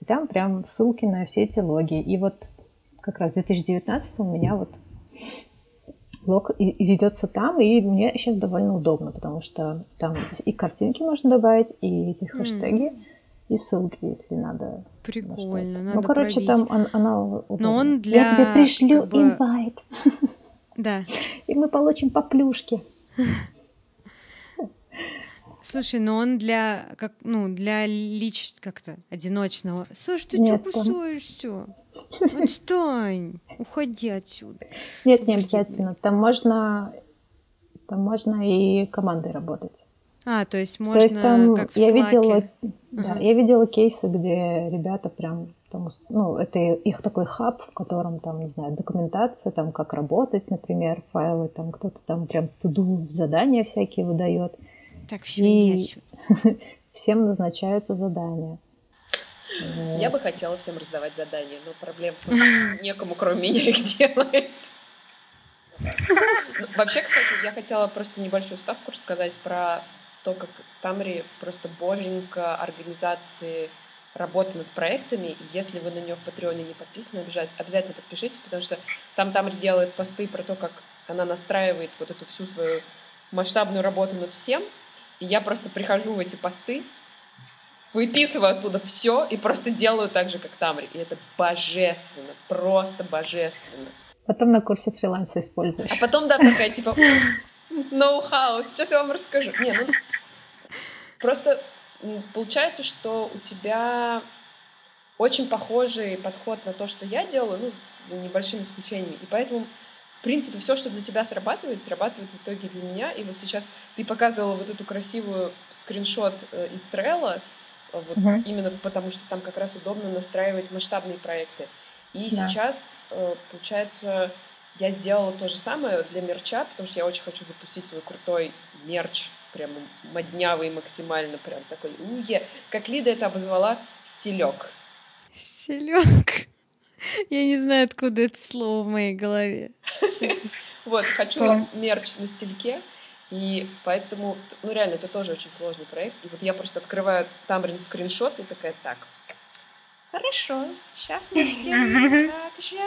И там прям ссылки на все эти логи. И вот как раз в 2019 у меня вот лог и ведется там, и мне сейчас довольно удобно, потому что там и картинки можно добавить, и эти хэштеги. Mm и ссылки, если надо. Прикольно, надо Ну, короче, пробить. там он, она удобна. Но он для... Я тебе пришлю как бы... инвайт. Да. И мы получим по плюшке. Слушай, но он для, как, ну, для лич как-то одиночного. Слушай, ты что кусаешься? Отстань, уходи отсюда. Нет, не обязательно. Там можно, там можно и командой работать. А, то есть можно то есть там как в я видела, да, я видела кейсы, где ребята прям там, ну, это их такой хаб, в котором там, не знаю, документация, там, как работать, например, файлы, там, кто-то там прям туду задания всякие выдает. Так, все и всем назначаются задания. Я бы хотела всем раздавать задания, но проблем некому, кроме меня, их делать. Вообще, кстати, я хотела просто небольшую ставку рассказать про то, как Тамри просто боженька организации работы над проектами. И если вы на нее в Патреоне не подписаны, обязательно подпишитесь, потому что там Тамри делает посты про то, как она настраивает вот эту всю свою масштабную работу над всем. И я просто прихожу в эти посты, выписываю оттуда все и просто делаю так же, как Тамри. И это божественно, просто божественно. Потом на курсе фриланса используешь. А потом, да, такая, типа, ноу-хау, сейчас я вам расскажу. Не, ну, просто получается, что у тебя очень похожий подход на то, что я делаю, ну, с небольшими исключениями. И поэтому, принципе, все, что для тебя срабатывает, срабатывает в итоге для меня. И вот сейчас ты показывала вот эту красивую скриншот э, из Trello, вот uh-huh. именно потому что там как раз удобно настраивать масштабные проекты. И да. сейчас, э, получается, я сделала то же самое для мерча, потому что я очень хочу запустить свой крутой мерч, прям моднявый максимально, прям такой уе. Как Лида это обозвала, стилек. Стилек. Я не знаю, откуда это слово в моей голове. Вот, хочу мерч на стильке, и поэтому, ну реально, это тоже очень сложный проект. И вот я просто открываю Тамрин скриншот и такая, так, хорошо, сейчас мы сделаем так же.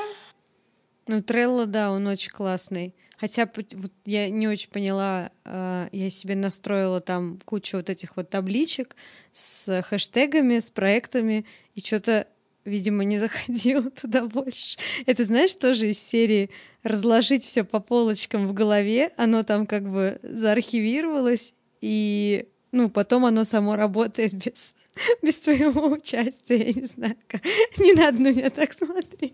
Ну, Трелло, да, он очень классный. Хотя вот я не очень поняла, э, я себе настроила там кучу вот этих вот табличек с хэштегами, с проектами, и что-то, видимо, не заходила туда больше. Это, знаешь, тоже из серии разложить все по полочкам в голове, оно там как бы заархивировалось, и ну, потом оно само работает без, без твоего участия, я не знаю. Как. Не надо на меня так смотреть.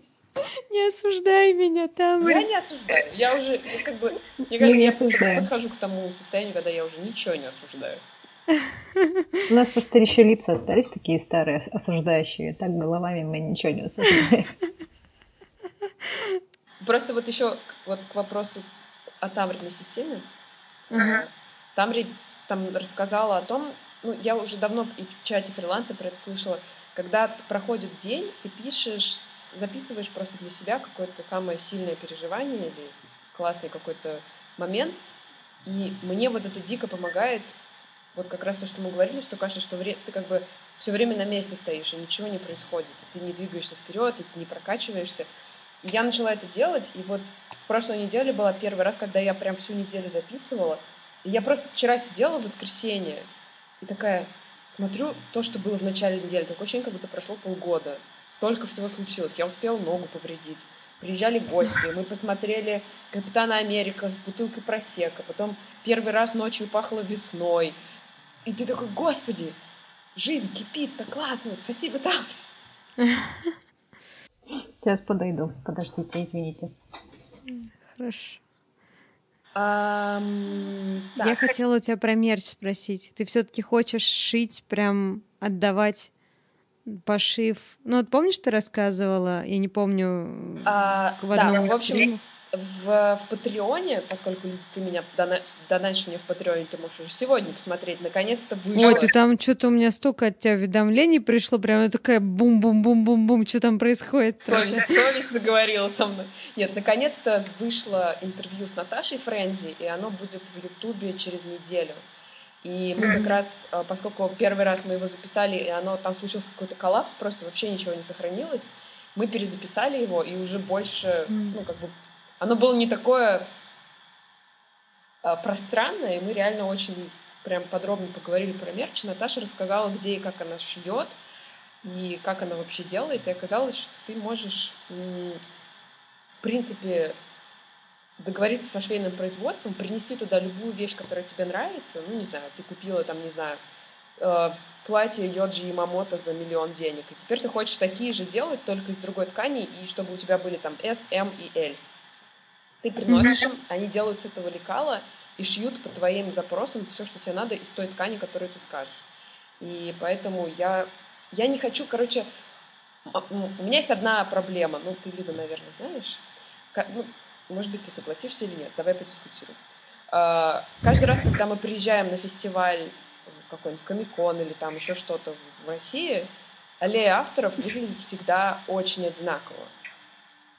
Не осуждай меня там. Я не осуждаю. Я уже, ну, как бы, мне кажется, я подхожу к тому состоянию, когда я уже ничего не осуждаю. У нас просто еще лица остались такие старые, осуждающие. Так головами мы ничего не осуждаем. Просто вот еще вот к вопросу о Тамридной системе. Uh-huh. Тамри там рассказала о том, ну, я уже давно и в чате фриланса про это слышала, когда проходит день, ты пишешь, записываешь просто для себя какое-то самое сильное переживание или классный какой-то момент, и мне вот это дико помогает, вот как раз то, что мы говорили, что кажется, что ты как бы все время на месте стоишь, и ничего не происходит, и ты не двигаешься вперед, и ты не прокачиваешься. И я начала это делать, и вот в прошлой неделе была первый раз, когда я прям всю неделю записывала, и я просто вчера сидела в воскресенье, и такая, смотрю то, что было в начале недели, такое ощущение, как будто прошло полгода. Столько всего случилось. Я успела ногу повредить. Приезжали гости, мы посмотрели «Капитана Америка» с бутылкой просека, потом первый раз ночью пахло весной. И ты такой, господи, жизнь кипит, так классно, спасибо, там. Сейчас подойду, подождите, извините. Хорошо. Um, да. Я хотела у тебя про мерч спросить. Ты все-таки хочешь шить, прям отдавать пошив. Ну вот помнишь, ты рассказывала, я не помню, а, в одном да, из в общем, стримов? В, в Патреоне, поскольку ты меня донатишь мне в Патреоне, ты можешь уже сегодня посмотреть, наконец-то вышло. Ой, ты там что-то у меня столько от тебя уведомлений пришло, прям такая бум-бум-бум-бум-бум, что там происходит? Совесть, совесть заговорила со мной. Нет, наконец-то вышло интервью с Наташей Френзи, и оно будет в Ютубе через неделю. И мы как раз, а, поскольку первый раз мы его записали, и оно там случился какой-то коллапс, просто вообще ничего не сохранилось, мы перезаписали его, и уже больше, ну, как бы, оно было не такое а, пространное, и мы реально очень прям подробно поговорили про мерч. Наташа рассказала, где и как она шьет, и как она вообще делает, и оказалось, что ты можешь, в принципе, договориться со швейным производством, принести туда любую вещь, которая тебе нравится, ну, не знаю, ты купила там, не знаю, э, платье Йоджи Ямамото за миллион денег, и теперь ты хочешь такие же делать, только из другой ткани, и чтобы у тебя были там S, M и L. Ты приносишь им, они делают с этого лекала и шьют по твоим запросам все, что тебе надо из той ткани, которую ты скажешь. И поэтому я, я не хочу, короче, у меня есть одна проблема, ну, ты, Лида, наверное, знаешь, ну, может быть, ты согласишься или нет. Давай подискутируем. А, каждый раз, когда мы приезжаем на фестиваль какой-нибудь Комикон или там еще что-то в России, аллея авторов выглядит всегда очень одинаково.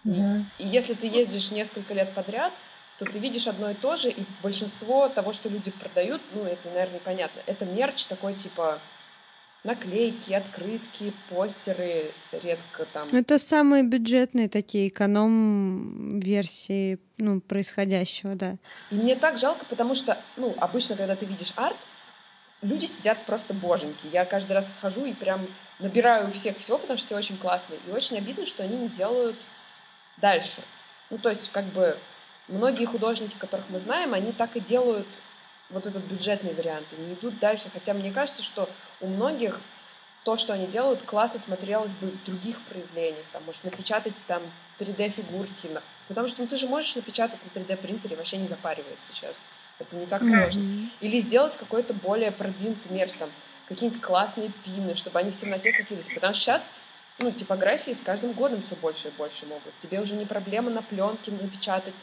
И если ты ездишь несколько лет подряд, то ты видишь одно и то же, и большинство того, что люди продают, ну, это, наверное, понятно. Это мерч такой, типа, наклейки, открытки, постеры, редко там. Это самые бюджетные такие эконом-версии ну, происходящего, да. И мне так жалко, потому что, ну, обычно, когда ты видишь арт, люди сидят просто боженьки. Я каждый раз хожу и прям набираю у всех всего, потому что все очень классные. И очень обидно, что они не делают дальше. Ну, то есть, как бы, многие художники, которых мы знаем, они так и делают вот этот бюджетный вариант, и не идут дальше. Хотя мне кажется, что у многих то, что они делают, классно смотрелось бы в других проявлениях. Там, может, напечатать там 3D-фигурки. Потому что ну, ты же можешь напечатать на 3D-принтере, вообще не запариваясь сейчас. Это не так сложно. Mm-hmm. Или сделать какой-то более продвинутый мерч, там, какие-нибудь классные пины, чтобы они в темноте светились. Потому что сейчас ну, типографии с каждым годом все больше и больше могут. Тебе уже не проблема на пленке напечатать.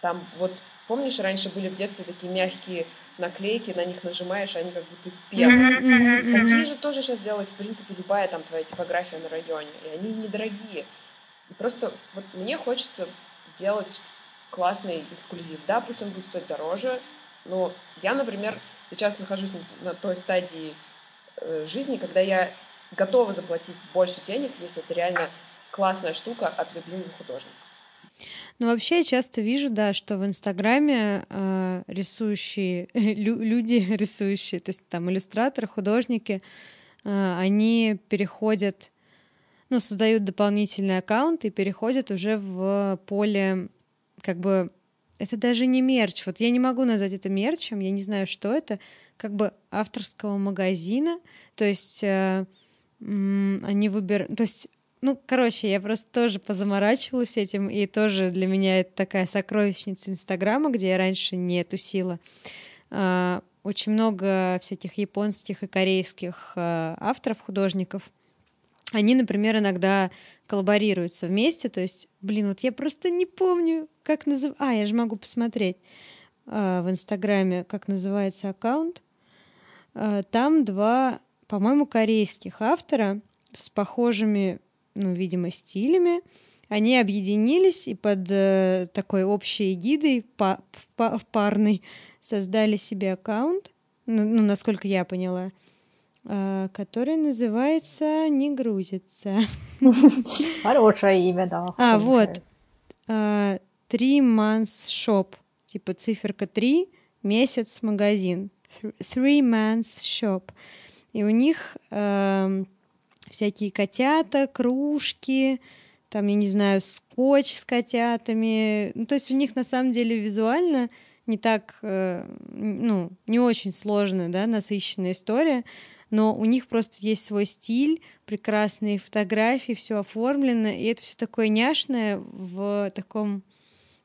Там вот, помнишь, раньше были в детстве такие мягкие наклейки, на них нажимаешь, они как будто из пены. Такие же тоже сейчас делают, в принципе, любая там твоя типография на районе, и они недорогие. И просто вот мне хочется делать классный эксклюзив. Да, пусть он будет стоить дороже, но я, например, сейчас нахожусь на той стадии э, жизни, когда я готова заплатить больше денег, если это реально классная штука от любимого художника. Ну, вообще, я часто вижу, да, что в Инстаграме э, рисующие, лю, люди рисующие, то есть там иллюстраторы, художники, э, они переходят, ну, создают дополнительный аккаунт и переходят уже в поле, как бы, это даже не мерч, вот я не могу назвать это мерчем, я не знаю, что это, как бы авторского магазина, то есть э, они выбирают, то есть ну, короче, я просто тоже позаморачивалась этим, и тоже для меня это такая сокровищница Инстаграма, где я раньше не тусила. А, очень много всяких японских и корейских а, авторов, художников. они, например, иногда коллаборируются вместе, то есть, блин, вот я просто не помню, как называется... А, я же могу посмотреть э, в Инстаграме, как называется аккаунт. Там два, по-моему, корейских автора с похожими, ну, видимо, стилями. Они объединились и под э, такой общей гидой па па парной создали себе аккаунт, ну, ну насколько я поняла. А, который называется «Не грузится». Хорошее имя, да. А, вот. Три months shop. Типа циферка три, месяц магазин. Three months shop. И у них э, всякие котята, кружки, там, я не знаю, скотч с котятами. Ну, то есть у них на самом деле визуально не так, э, ну, не очень сложная, да, насыщенная история, но у них просто есть свой стиль, прекрасные фотографии, все оформлено, и это все такое няшное в таком,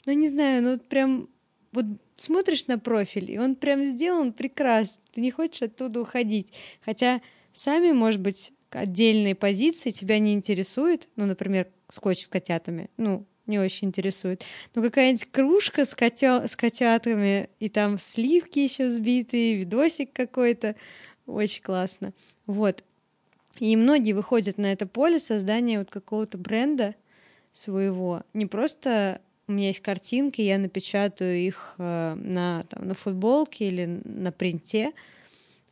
ну не знаю, ну прям вот смотришь на профиль, и он прям сделан прекрасно, ты не хочешь оттуда уходить, хотя сами, может быть, отдельные позиции тебя не интересуют, ну, например, скотч с котятами, ну, не очень интересует. Но какая-нибудь кружка с, котя... с котятами, и там сливки еще взбитые, видосик какой-то. Очень классно. Вот. И многие выходят на это поле создания вот какого-то бренда своего. Не просто у меня есть картинки, я напечатаю их э, на, там, на футболке или на принте,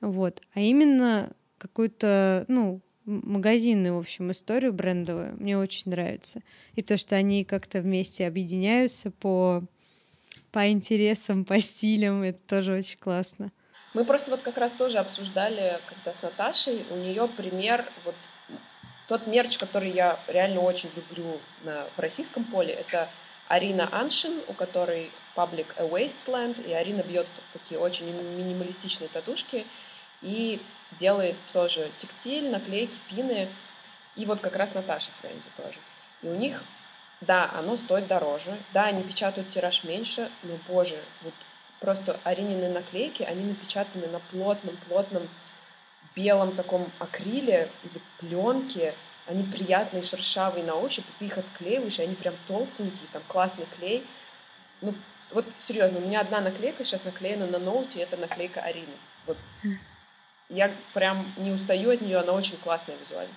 вот, а именно какую-то, ну, магазинную, в общем, историю брендовую. Мне очень нравится. И то, что они как-то вместе объединяются по, по интересам, по стилям, это тоже очень классно. Мы просто вот как раз тоже обсуждали, когда с Наташей, у нее пример, вот тот мерч, который я реально очень люблю на, в российском поле, это Арина Аншин, у которой Public A Wasteland, и Арина бьет такие очень минималистичные татушки и делает тоже текстиль, наклейки, пины, и вот как раз Наташа Френзи тоже. И у них, да, оно стоит дороже, да, они печатают тираж меньше, но, боже, вот просто Аринины наклейки, они напечатаны на плотном-плотном белом таком акриле или пленке. Они приятные, шершавые на ощупь, и ты их отклеиваешь, и они прям толстенькие, там классный клей. Ну, вот серьезно, у меня одна наклейка сейчас наклеена на ноуте, и это наклейка Арины. Вот. Я прям не устаю от нее, она очень классная визуально.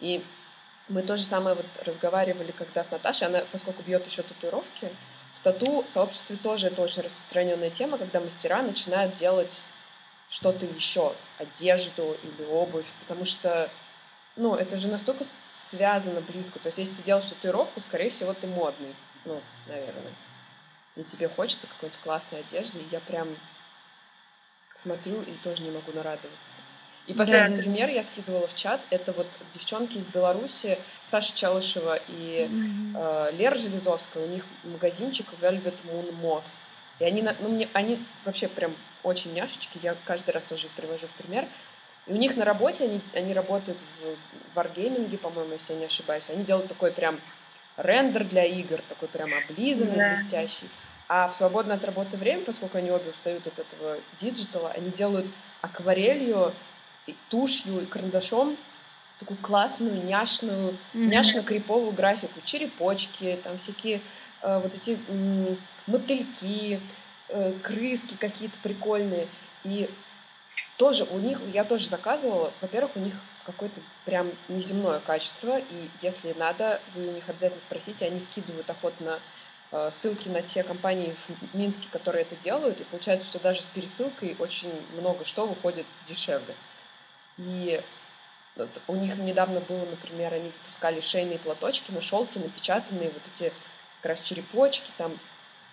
И мы то же самое вот разговаривали, когда с Наташей, она, поскольку бьет еще татуировки, тату-сообществе тоже это очень распространенная тема, когда мастера начинают делать что-то еще, одежду или обувь, потому что, ну, это же настолько связано близко. То есть, если ты делаешь татуировку, скорее всего, ты модный, ну, наверное. И тебе хочется какой-нибудь классной одежды, и я прям смотрю и тоже не могу нарадоваться. И последний да, пример я скидывала в чат. Это вот девчонки из Беларуси, Саша Чалышева и mm-hmm. э, Лера Железовская. У них магазинчик Velvet Moon Moth. И они, ну, мне, они вообще прям очень няшечки. Я каждый раз тоже привожу в пример. И у них на работе, они, они работают в Wargaming е, по-моему, если я не ошибаюсь. Они делают такой прям рендер для игр, такой прям облизанный, yeah. блестящий. А в свободное от работы время, поскольку они обе устают от этого digital а, они делают акварелью и тушью, и карандашом такую классную, няшную, mm-hmm. няшно-криповую графику. Черепочки, там всякие э, вот эти м- мотыльки, э, крыски какие-то прикольные. И тоже у них, я тоже заказывала, во-первых, у них какое-то прям неземное качество, и если надо, вы у них обязательно спросите, они скидывают охотно э, ссылки на те компании в Минске, которые это делают, и получается, что даже с пересылкой очень много что выходит дешевле. И вот у них недавно было, например, они выпускали шейные платочки на шелке, напечатанные вот эти как раз черепочки там.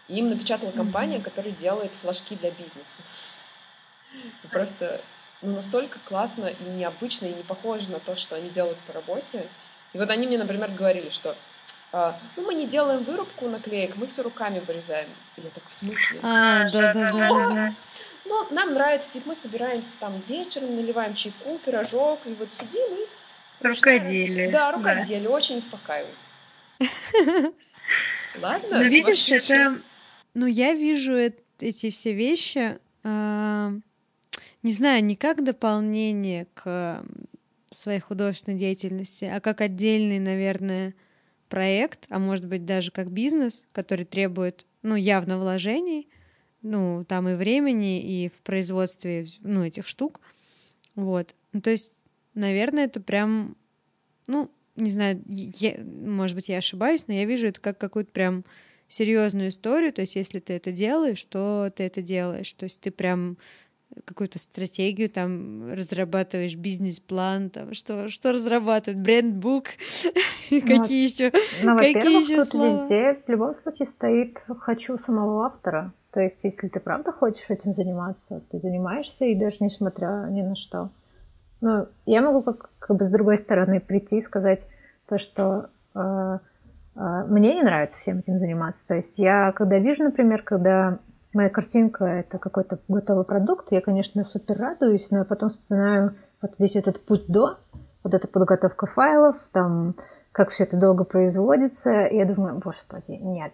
И им напечатала компания, которая делает флажки для бизнеса. И просто ну, настолько классно и необычно, и не похоже на то, что они делают по работе. И вот они мне, например, говорили, что а, ну, мы не делаем вырубку наклеек, мы все руками вырезаем. И я так, в смысле? А, да, да, да, да. Ну, нам нравится, типа, мы собираемся там вечером, наливаем чайку, пирожок, и вот сидим и... Рукоделие. Да, рукоделие, да. очень успокаивает. Ладно. Ну, видишь, это... Ну, я вижу эти все вещи, а, не знаю, не как дополнение к своей художественной деятельности, а как отдельный, наверное, проект, а может быть даже как бизнес, который требует, ну, явно вложений, ну, там и времени, и в производстве, ну, этих штук. Вот. Ну, то есть, наверное, это прям, ну, не знаю, я, может быть, я ошибаюсь, но я вижу это как какую-то прям серьезную историю. То есть, если ты это делаешь, то ты это делаешь. То есть ты прям какую-то стратегию там разрабатываешь, бизнес-план, там что, что разрабатывать, брендбук, ну, какие еще, ну, какие еще тут везде в любом случае стоит «хочу самого автора». То есть, если ты правда хочешь этим заниматься, ты занимаешься, и даже несмотря ни на что. Ну, я могу как, как бы с другой стороны прийти и сказать то, что э, э, мне не нравится всем этим заниматься. То есть я, когда вижу, например, когда моя картинка — это какой-то готовый продукт, я, конечно, супер радуюсь, но я потом вспоминаю вот весь этот путь до, вот эта подготовка файлов, там, как все это долго производится, и я думаю, господи, нет.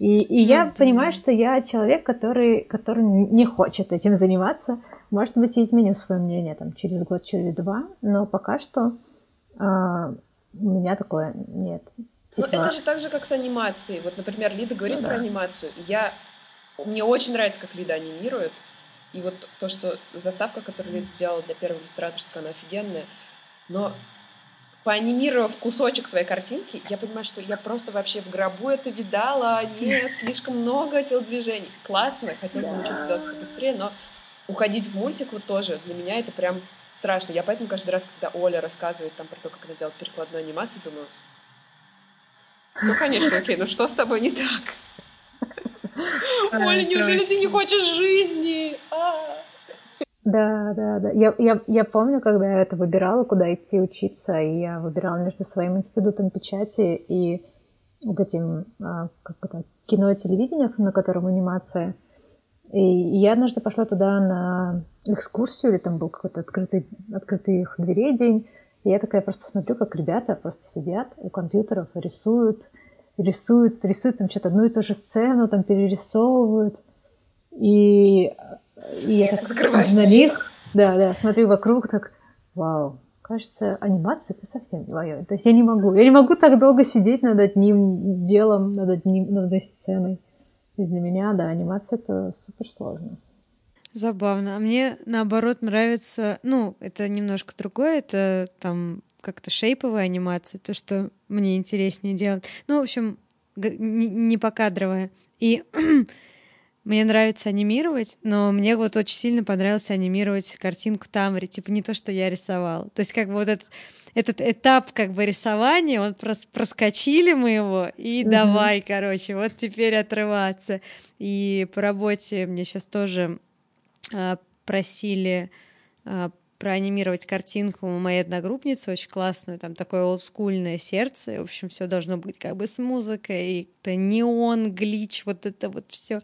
И, и я mm-hmm. понимаю, что я человек, который, который не хочет этим заниматься. Может быть, я изменю свое мнение там, через год, через два, но пока что а, у меня такое нет. Типа... Ну, это же так же, как с анимацией. Вот, например, Лида говорит ну, про да. анимацию. Я мне очень нравится, как Лида анимирует. И вот то, что заставка, которую Лида сделала для первого иллюстраторства, она офигенная. Но поанимировав кусочек своей картинки, я понимаю, что я просто вообще в гробу это видала. Нет, слишком много телодвижений. Классно, хотела бы научиться делать это быстрее, но уходить в мультик вот тоже для меня это прям страшно. Я поэтому каждый раз, когда Оля рассказывает там про то, как она делает перекладную анимацию, думаю, ну, конечно, окей, ну что с тобой не так? Оля, неужели ты не хочешь жизни? А. Да, да, да. Я, я, я помню, когда я это выбирала, куда идти учиться, и я выбирала между своим институтом печати и вот этим, а, как это, кино и телевидение, на котором анимация. И я однажды пошла туда на экскурсию, или там был какой-то открытый, открытый их дверей день. И я такая просто смотрю, как ребята просто сидят у компьютеров, рисуют, рисуют, рисуют там что-то одну и ту же сцену, там перерисовывают. И, и я так смотрю на них, да, да, смотрю вокруг, так, вау, кажется, анимация это совсем не мое. То есть я не могу, я не могу так долго сидеть над одним делом, над, одним, над одной сценой. То есть для меня, да, анимация это супер сложно. Забавно. А мне наоборот нравится, ну, это немножко другое, это там как-то шейповая анимация, то, что мне интереснее делать. Ну, в общем, не покадровая. И мне нравится анимировать, но мне вот очень сильно понравилось анимировать картинку Тамари, типа не то, что я рисовала. То есть как бы вот этот, этот этап как бы рисования, он прос, проскочили мы его, и mm-hmm. давай, короче, вот теперь отрываться. И по работе мне сейчас тоже э, просили э, проанимировать картинку моей одногруппницы, очень классную, там такое олдскульное сердце, в общем, все должно быть как бы с музыкой, и это неон, глич, вот это вот все.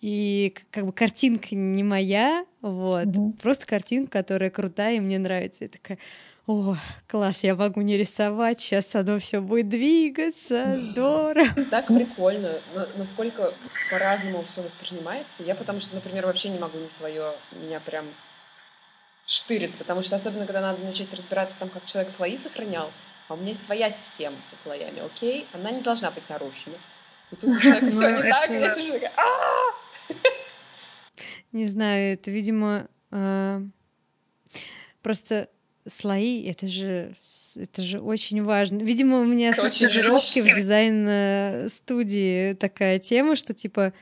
И как бы картинка не моя, вот, mm-hmm. просто картинка, которая крутая и мне нравится. Я такая, о, класс, я могу не рисовать, сейчас оно все будет двигаться, здорово. Так прикольно, насколько по-разному все воспринимается. Я потому что, например, вообще не могу не свое, меня прям штырит, потому что особенно, когда надо начать разбираться там, как человек слои сохранял, а у меня есть своя система со слоями, окей, она не должна быть нарушена. И тут у человека все не так, и я сижу такая, Не знаю, это, видимо, а, просто слои, это же, это же очень важно. Видимо, у меня со стажировки в дизайн-студии такая тема, что типа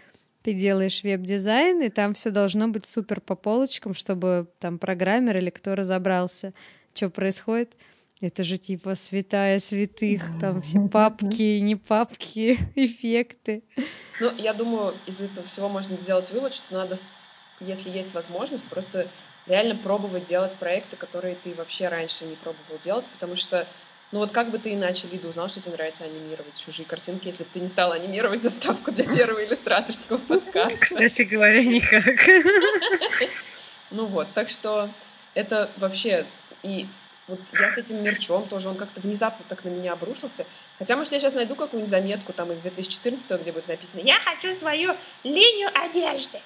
ты делаешь веб-дизайн, и там все должно быть супер по полочкам, чтобы там программер или кто разобрался, что происходит. Это же типа святая святых, там все папки, не папки, эффекты. Ну, я думаю, из этого всего можно сделать вывод, что надо, если есть возможность, просто реально пробовать делать проекты, которые ты вообще раньше не пробовал делать, потому что ну вот как бы ты иначе, Лида, узнал, что тебе нравится анимировать чужие картинки, если бы ты не стала анимировать заставку для первого иллюстраторского подкаста? Кстати говоря, никак. Ну вот, так что это вообще... И вот я с этим мерчом тоже, он как-то внезапно так на меня обрушился. Хотя, может, я сейчас найду какую-нибудь заметку там из 2014 где будет написано «Я хочу свою линию одежды».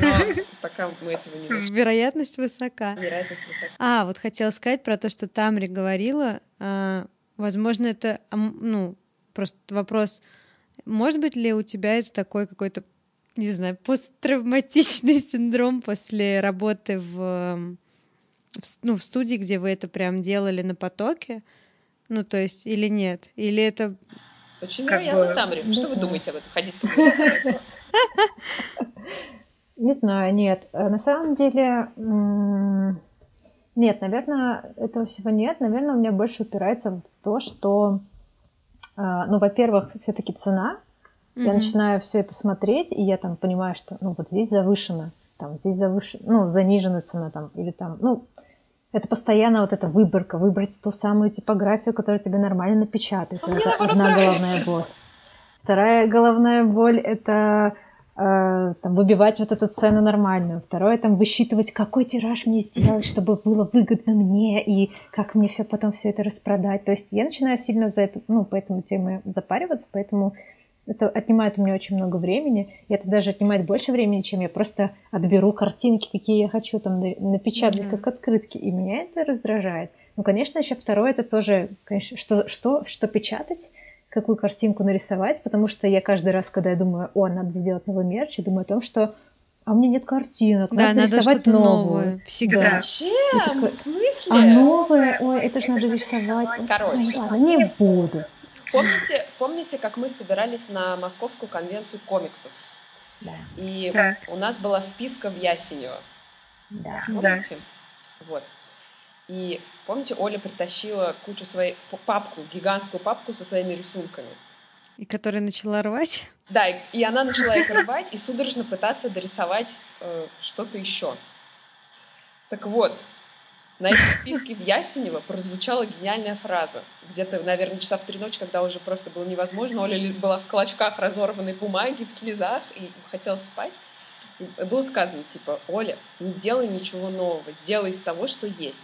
Но пока мы этого не нашли. Вероятность высока. Вероятность высока. А, вот хотела сказать про то, что Тамри говорила. а, возможно, это, ну, просто вопрос, может быть ли у тебя это такой какой-то, не знаю, посттравматичный синдром после работы в, в ну, в студии, где вы это прям делали на потоке? Ну, то есть, или нет? Или это... Очень Как вероятно, бы- Тамри. Что вы думаете об этом? Поговорить? Не знаю, нет. Э, На самом деле, нет, наверное, этого всего нет. Наверное, у меня больше упирается в то, что, э, ну, во-первых, все-таки цена. Я Мгм. начинаю все это смотреть, и я там понимаю, что, ну, вот здесь завышено, там, здесь завышена, ну, занижена цена, там, или там, ну, это постоянно вот эта выборка, выбрать ту самую типографию, которая тебе нормально напечатает. А это одна нравится. головная боль. Вторая головная боль – это там, выбивать вот эту цену нормальную. Второе – там, высчитывать, какой тираж мне сделать, чтобы было выгодно мне, и как мне все потом все это распродать. То есть я начинаю сильно за это, ну, по этому теме запариваться, поэтому это отнимает у меня очень много времени, и это даже отнимает больше времени, чем я просто отберу картинки, какие я хочу там на- напечатать, Да. как открытки, и меня это раздражает. Ну, конечно, еще второе, это тоже, конечно, что, что, что печатать, какую картинку нарисовать, потому что я каждый раз, когда я думаю, о, надо сделать новый мерч, я думаю о том, что а у меня нет картинок, Да, надо надо нарисовать что-то новую. новое. Всегда. Да. Зачем? такой, В смысле? А новое, ой, это же надо рисовать. Ой, Короче. ладно, не буду. Помните, помните, как мы собирались на Московскую конвенцию комиксов? Да, И Так. у нас была вписка в Ясенево. да. Да. Помните? Вот. И помните, Оля притащила кучу своей папку, гигантскую папку со своими рисунками. И которая начала рвать. Да, и, и она начала их рвать и судорожно пытаться дорисовать э, что-то еще. Так вот, на этой вписке в Ясенево прозвучала гениальная фраза. Где-то, наверное, часа в три ночи, когда уже просто было невозможно. Оля была в клочках разорванной бумаги, в слезах и хотела спать. И было сказано, типа, Оля, не делай ничего нового, сделай из того, что есть.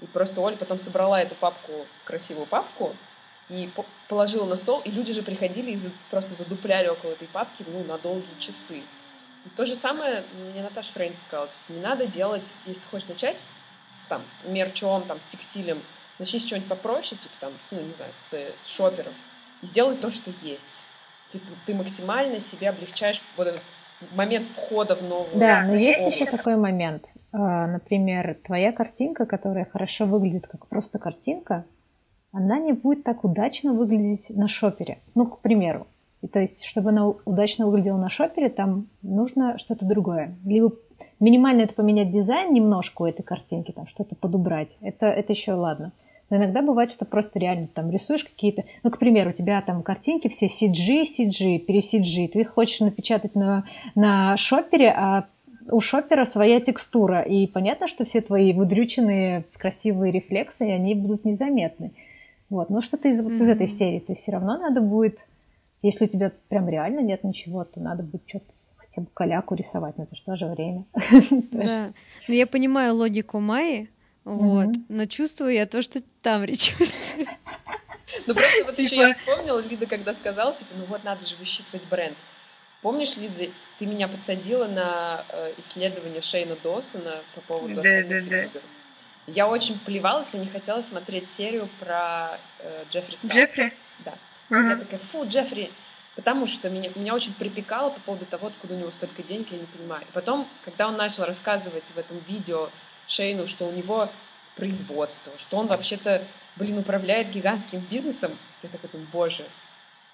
И просто Оля потом собрала эту папку, красивую папку, и по- положила на стол, и люди же приходили и просто задупляли около этой папки, ну, на долгие часы. И то же самое мне Наташа Фрэнсис сказала, типа, не надо делать, если ты хочешь начать с, там, с мерчом, там, с текстилем, начни с чего-нибудь попроще, типа, там, ну, не знаю, с, с шопером, и сделай то, что есть. Типа, ты максимально себе облегчаешь вот этот момент входа в новую Да, но есть еще такой момент. А, Например, твоя картинка, которая хорошо выглядит как просто картинка, она не будет так удачно выглядеть на шопере. Ну, к примеру. И то есть, чтобы она удачно выглядела на шопере, там нужно что-то другое. Либо минимально это поменять дизайн немножко у этой картинки, там что-то подубрать. Это, это еще ладно. Но иногда бывает, что просто реально там рисуешь какие-то... Ну, к примеру, у тебя там картинки все CG, CG, пере-CG. Ты их хочешь напечатать на, на шопере, а у шопера своя текстура. И понятно, что все твои выдрюченные красивые рефлексы, они будут незаметны. Вот. Но что-то из, вот из этой серии. То есть все равно надо будет... Если у тебя прям реально нет ничего, то надо будет что-то хотя бы каляку рисовать, но это же тоже время. Да. Но я понимаю логику Майи, вот, но чувствую я то, что Тамри чувствует. Ну просто вот еще Типа- я вспомнила, Лида когда сказала, типа, ну вот надо же высчитывать бренд. Помнишь, Лида, ты меня подсадила на э, исследование Шейна Доссона по поводу Да, да, да. Я очень плевалась и не хотела смотреть серию про э, Джеффри Стаффа. Джеффри? Да. Я Ага. такая, фу, Джеффри, потому что меня, меня очень припекало по поводу того, откуда у него столько денег, я не понимаю. И потом, когда он начал рассказывать в этом видео Шейну, что у него производство, что он вообще-то, блин, управляет гигантским бизнесом, я такой думаю, боже,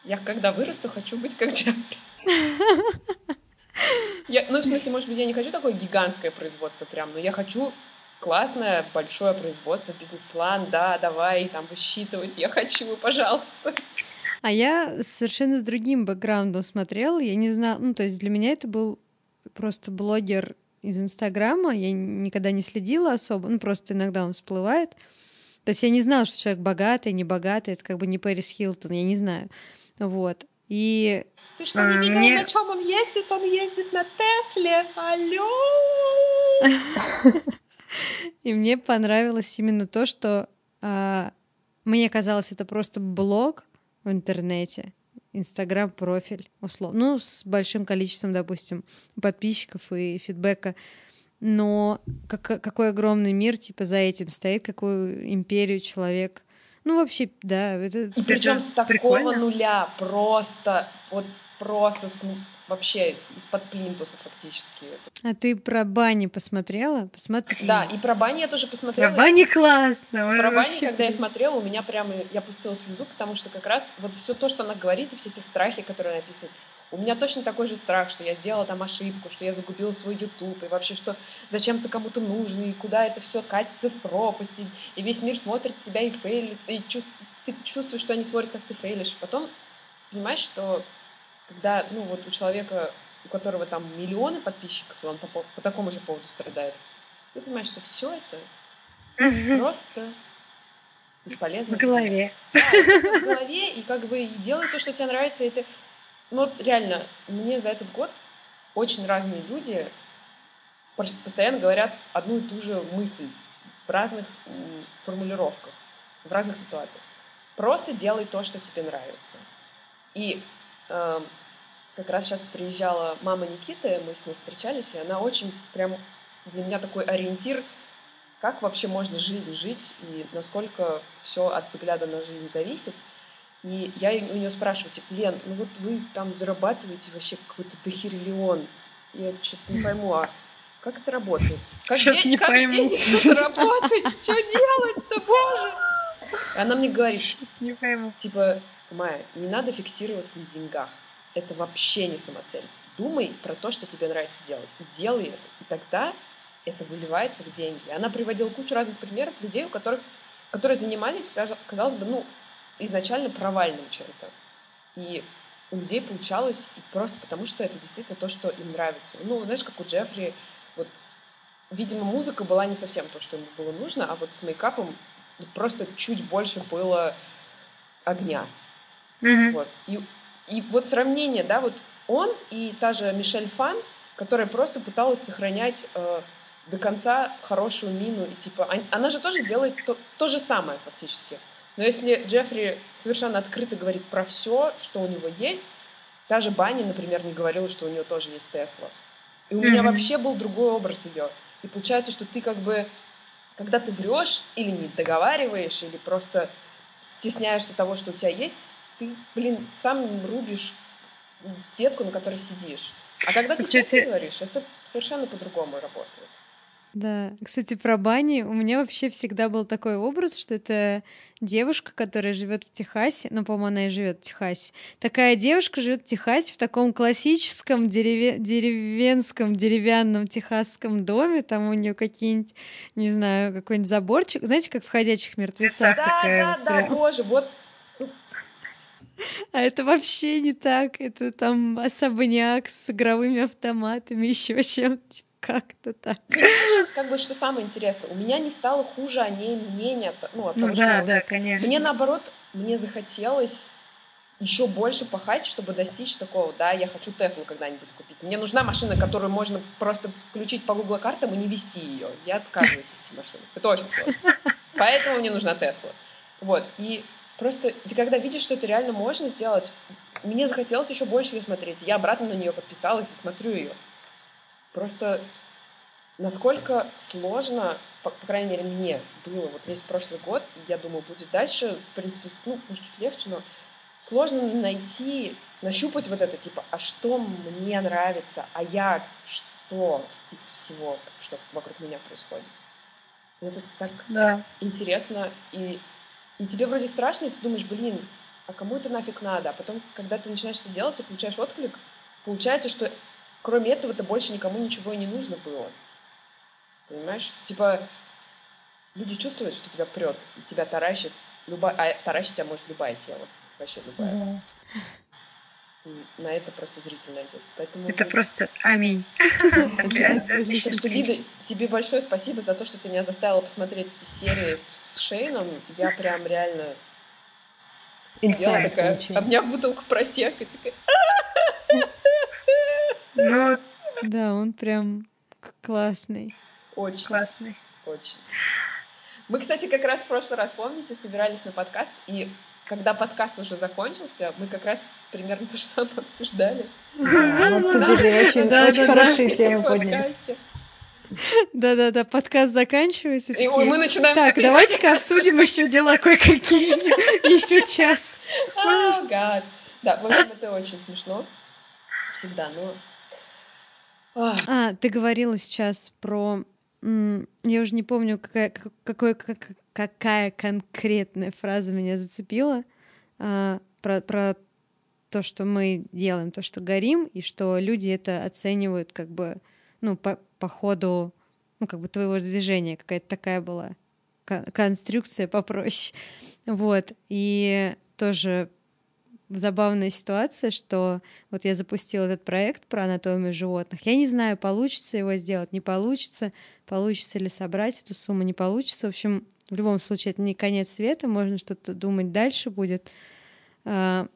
я когда вырасту, хочу быть как Джеффри. Я, ну, в смысле, может быть, я не хочу такое гигантское производство прям, но я хочу классное, большое производство, бизнес-план, да, давай, там, высчитывать, я хочу, пожалуйста. А я совершенно с другим бэкграундом смотрела. Я не знала, ну, то есть для меня это был просто блогер из Инстаграма. Я никогда не следила особо, ну, просто иногда он всплывает. То есть я не знала, что человек богатый, не богатый, это как бы не Пэрис Хилтон, я не знаю. Вот. И Ты что, А, не видела, мне- на чем он ездит? Он ездит на Тесле. Алло! И мне понравилось именно то, что а, мне казалось, это просто блог в интернете. Инстаграм-профиль, условно, ну, с большим количеством, допустим, подписчиков и фидбэка, но как, какой огромный мир, типа, за этим стоит, какую империю человек ну, вообще, да. Это, и причем с такого прикольно. нуля, просто, вот просто с, вообще из-под плинтуса фактически. А ты про бани посмотрела? Посмотри. Да, и про бани я тоже посмотрела. Про бани классно. Про бани, когда я смотрела, у меня прямо, я пустила слезу, потому что как раз вот все то, что она говорит, и все эти страхи, которые она описывает, у меня точно такой же страх, что я сделала там ошибку, что я загубила свой YouTube, и вообще, что зачем ты кому-то нужен, и куда это все катится в пропасть, и, и весь мир смотрит тебя и фейлит, и чувств, ты чувствуешь, что они смотрят, как ты фейлишь. Потом понимаешь, что когда, ну вот у человека, у которого там миллионы подписчиков, и он по, по такому же поводу страдает, ты понимаешь, что все это просто бесполезно. В голове. Да, в голове, и как бы делай то, что тебе нравится, и это ну вот реально, мне за этот год очень разные люди постоянно говорят одну и ту же мысль в разных формулировках, в разных ситуациях. Просто делай то, что тебе нравится. И э, как раз сейчас приезжала мама Никиты, мы с ней встречались, и она очень прям для меня такой ориентир, как вообще можно жизнь жить и насколько все от взгляда на жизнь зависит. И я у нее спрашиваю, типа, Лен, ну вот вы там зарабатываете вообще какой-то дохериллион. Я что-то не пойму, а как это работает? Как, что не как пойму. деньги заработать? Что делать-то, боже? И она мне говорит, не пойму. типа, Майя, не надо фиксироваться на деньгах. Это вообще не самоцель. Думай про то, что тебе нравится делать. И делай это. И тогда это выливается в деньги. Она приводила кучу разных примеров людей, у которых, которые занимались, казалось бы, ну, изначально провальным чем-то. И у людей получалось просто потому, что это действительно то, что им нравится. Ну, знаешь, как у Джеффри, вот, видимо, музыка была не совсем то, что ему было нужно, а вот с мейкапом просто чуть больше было огня. Mm-hmm. Вот. И, и вот сравнение, да, вот он и та же Мишель Фан, которая просто пыталась сохранять э, до конца хорошую мину, и типа, она же тоже делает то, то же самое фактически. Но если Джеффри совершенно открыто говорит про все, что у него есть, даже Банни, например, не говорила, что у нее тоже есть Тесла. И у mm-hmm. меня вообще был другой образ ее. И получается, что ты как бы, когда ты врешь или не договариваешь, или просто стесняешься того, что у тебя есть, ты, блин, сам рубишь ветку, на которой сидишь. А когда ты Кстати... говоришь, это совершенно по-другому работает. Да, кстати, про бани у меня вообще всегда был такой образ, что это девушка, которая живет в Техасе, ну, по-моему, она и живет в Техасе. Такая девушка живет в Техасе в таком классическом дереве... деревенском, деревянном техасском доме, там у нее какие-нибудь, не знаю, какой-нибудь заборчик, знаете, как в «Ходячих мертвецах» да, такая да, вот. Да, да, боже, вот а это вообще не так. Это там особняк с игровыми автоматами, еще чем-то. Как-то так. Как бы что самое интересное, у меня не стало хуже о ней мнения. Ну, ну да, что да, конечно. Мне наоборот, мне захотелось еще больше пахать, чтобы достичь такого, да, я хочу Теслу когда-нибудь купить. Мне нужна машина, которую можно просто включить по Google картам и не вести ее. Я отказываюсь вести машину. Это очень сложно. Поэтому мне нужна Тесла. Вот. И просто ты когда видишь, что это реально можно сделать, мне захотелось еще больше ее смотреть. Я обратно на нее подписалась и смотрю ее. Просто насколько сложно, по, по крайней мере, мне было вот весь прошлый год, и я думаю, будет дальше, в принципе, ну, может, чуть легче, но сложно найти, нащупать вот это, типа, а что мне нравится, а я что из всего, что вокруг меня происходит. Это так да. интересно, и, и тебе вроде страшно, и ты думаешь, блин, а кому это нафиг надо? А потом, когда ты начинаешь это делать и получаешь отклик, получается, что кроме этого-то больше никому ничего и не нужно было. Понимаешь? Типа, люди чувствуют, что тебя прет, и тебя таращит любая, а таращит тебя может любая тело, вообще любая. Mm-hmm. На это просто зритель найдется. Поэтому это просто аминь. Тебе большое спасибо за то, что ты меня заставила посмотреть эти серии с Шейном. Я прям реально сидела такая, обняв бутылку просека, такая... Ну, да, он прям классный. Очень. Классный. Очень. Мы, кстати, как раз в прошлый раз, помните, собирались на подкаст, и когда подкаст уже закончился, мы как раз примерно то же самое обсуждали. Да, мы обсудили очень, да, очень да, хорошие да. темы подняли. Да-да-да, подкаст заканчивается. И такие, мы начинаем... Так, давайте-ка обсудим еще дела кое-какие. Еще час. God. Да, в общем, это очень смешно. Всегда, но... А, ты говорила сейчас про... Я уже не помню, какая, какой, какая конкретная фраза меня зацепила. А, про, про то, что мы делаем, то, что горим, и что люди это оценивают как бы, ну, по, по ходу, ну, как бы твоего движения. Какая-то такая была конструкция попроще. Вот. И тоже забавная ситуация, что вот я запустила этот проект про анатомию животных. Я не знаю, получится его сделать, не получится, получится ли собрать эту сумму, не получится. В общем, в любом случае, это не конец света, можно что-то думать дальше будет. А,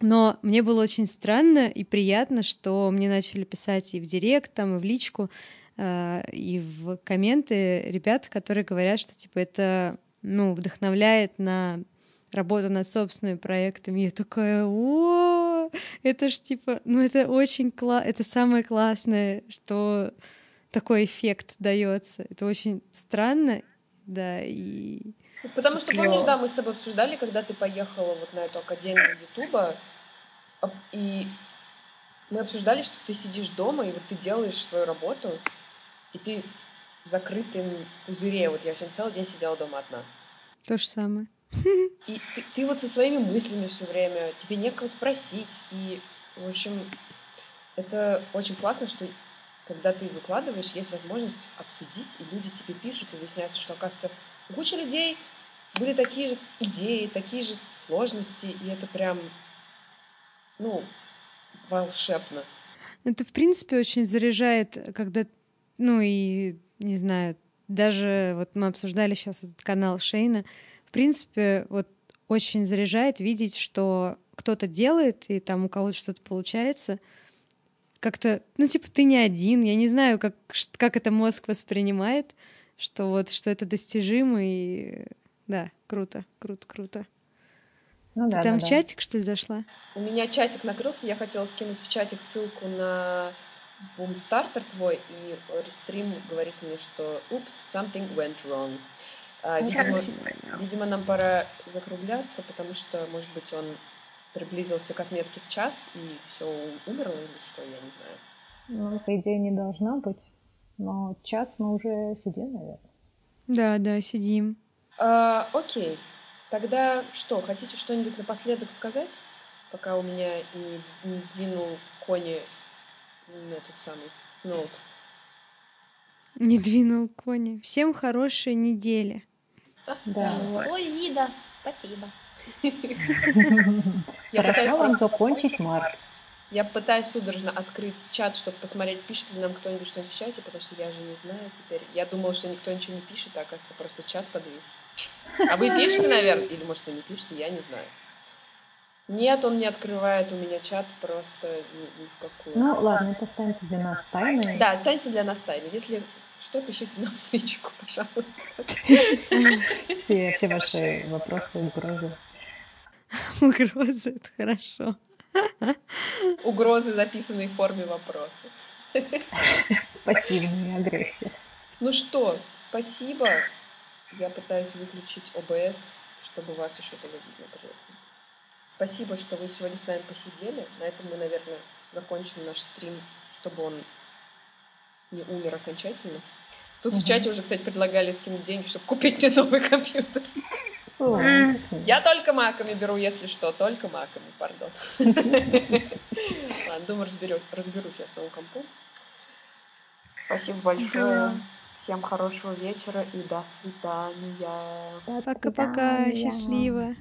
но мне было очень странно и приятно, что мне начали писать и в директ, там, и в личку, а, и в комменты ребята, которые говорят, что типа это ну, вдохновляет на работу над собственными проектами. Я такая, о, это ж типа, ну это очень классно, это самое классное, что такой эффект дается. Это очень странно, да, и... Потому что, помнишь, да, мы с тобой обсуждали, когда ты поехала вот на эту академию Ютуба, и мы обсуждали, что ты сидишь дома, и вот ты делаешь свою работу, и ты в закрытом пузыре. Вот я сегодня целый день сидела дома одна. То же самое. И ты, ты вот со своими мыслями все время, тебе некого спросить. И, в общем, это очень классно, что когда ты выкладываешь, есть возможность обсудить, и люди тебе пишут, и выясняется, что, оказывается, у кучи людей были такие же идеи, такие же сложности, и это прям, ну, волшебно. Это, в принципе, очень заряжает, когда, ну, и, не знаю, даже вот мы обсуждали сейчас этот канал Шейна, принципе, вот очень заряжает видеть, что кто-то делает, и там у кого-то что-то получается — как-то, ну, типа, ты не один, я не знаю, как, как это мозг воспринимает, что вот, что это достижимо, и да, круто, круто, круто. Ну, ты да, там да, в чатик, что ли, зашла? У меня чатик накрылся, я хотела скинуть в чатик ссылку на бумстартер твой, и рестрим говорит мне, что «Упс, something went wrong». А, видимо, видимо, нам пора закругляться, потому что, может быть, он приблизился к отметке в час, и все умерло или что, я не знаю. Ну, по идее, не должна быть. Но час мы уже сидим, наверное. Да, да, сидим. А, окей. Тогда что, хотите что-нибудь напоследок сказать? Пока у меня не, не двинул кони этот самый ноут. Не двинул кони. Всем хорошей недели. Да. Ой, Лида, спасибо. Хорошо вам закончить март. Я пытаюсь судорожно открыть чат, чтобы посмотреть, пишет ли нам кто-нибудь что-нибудь в чате, потому что я же не знаю теперь. Я думала, что никто ничего не пишет, а оказывается просто чат подвис. А вы пишете, наверное? Или, может, вы не пишете, я не знаю. Нет, он не открывает у меня чат просто ни, ни в какую. Ну, ладно, это останется для нас тайной. Да, останется для нас тайной. Если что, пишите нам в личку, пожалуйста. Все, все ваши вопросы, угрозы. Угрозы — это хорошо. Угрозы, записанные в форме вопроса. Пассивная агрессия. Ну что, спасибо. Я пытаюсь выключить ОБС, чтобы вас еще было видно Спасибо, что вы сегодня с нами посидели. На этом мы, наверное, закончим наш стрим, чтобы он не умер окончательно. Тут угу. в чате уже, кстати, предлагали скинуть деньги, чтобы купить мне новый компьютер. Я только маками беру, если что, только маками, пардон. Ладно, думаю, разберу, разберусь я с новым компом. Спасибо большое. Всем хорошего вечера и до свидания. Пока-пока, счастливо.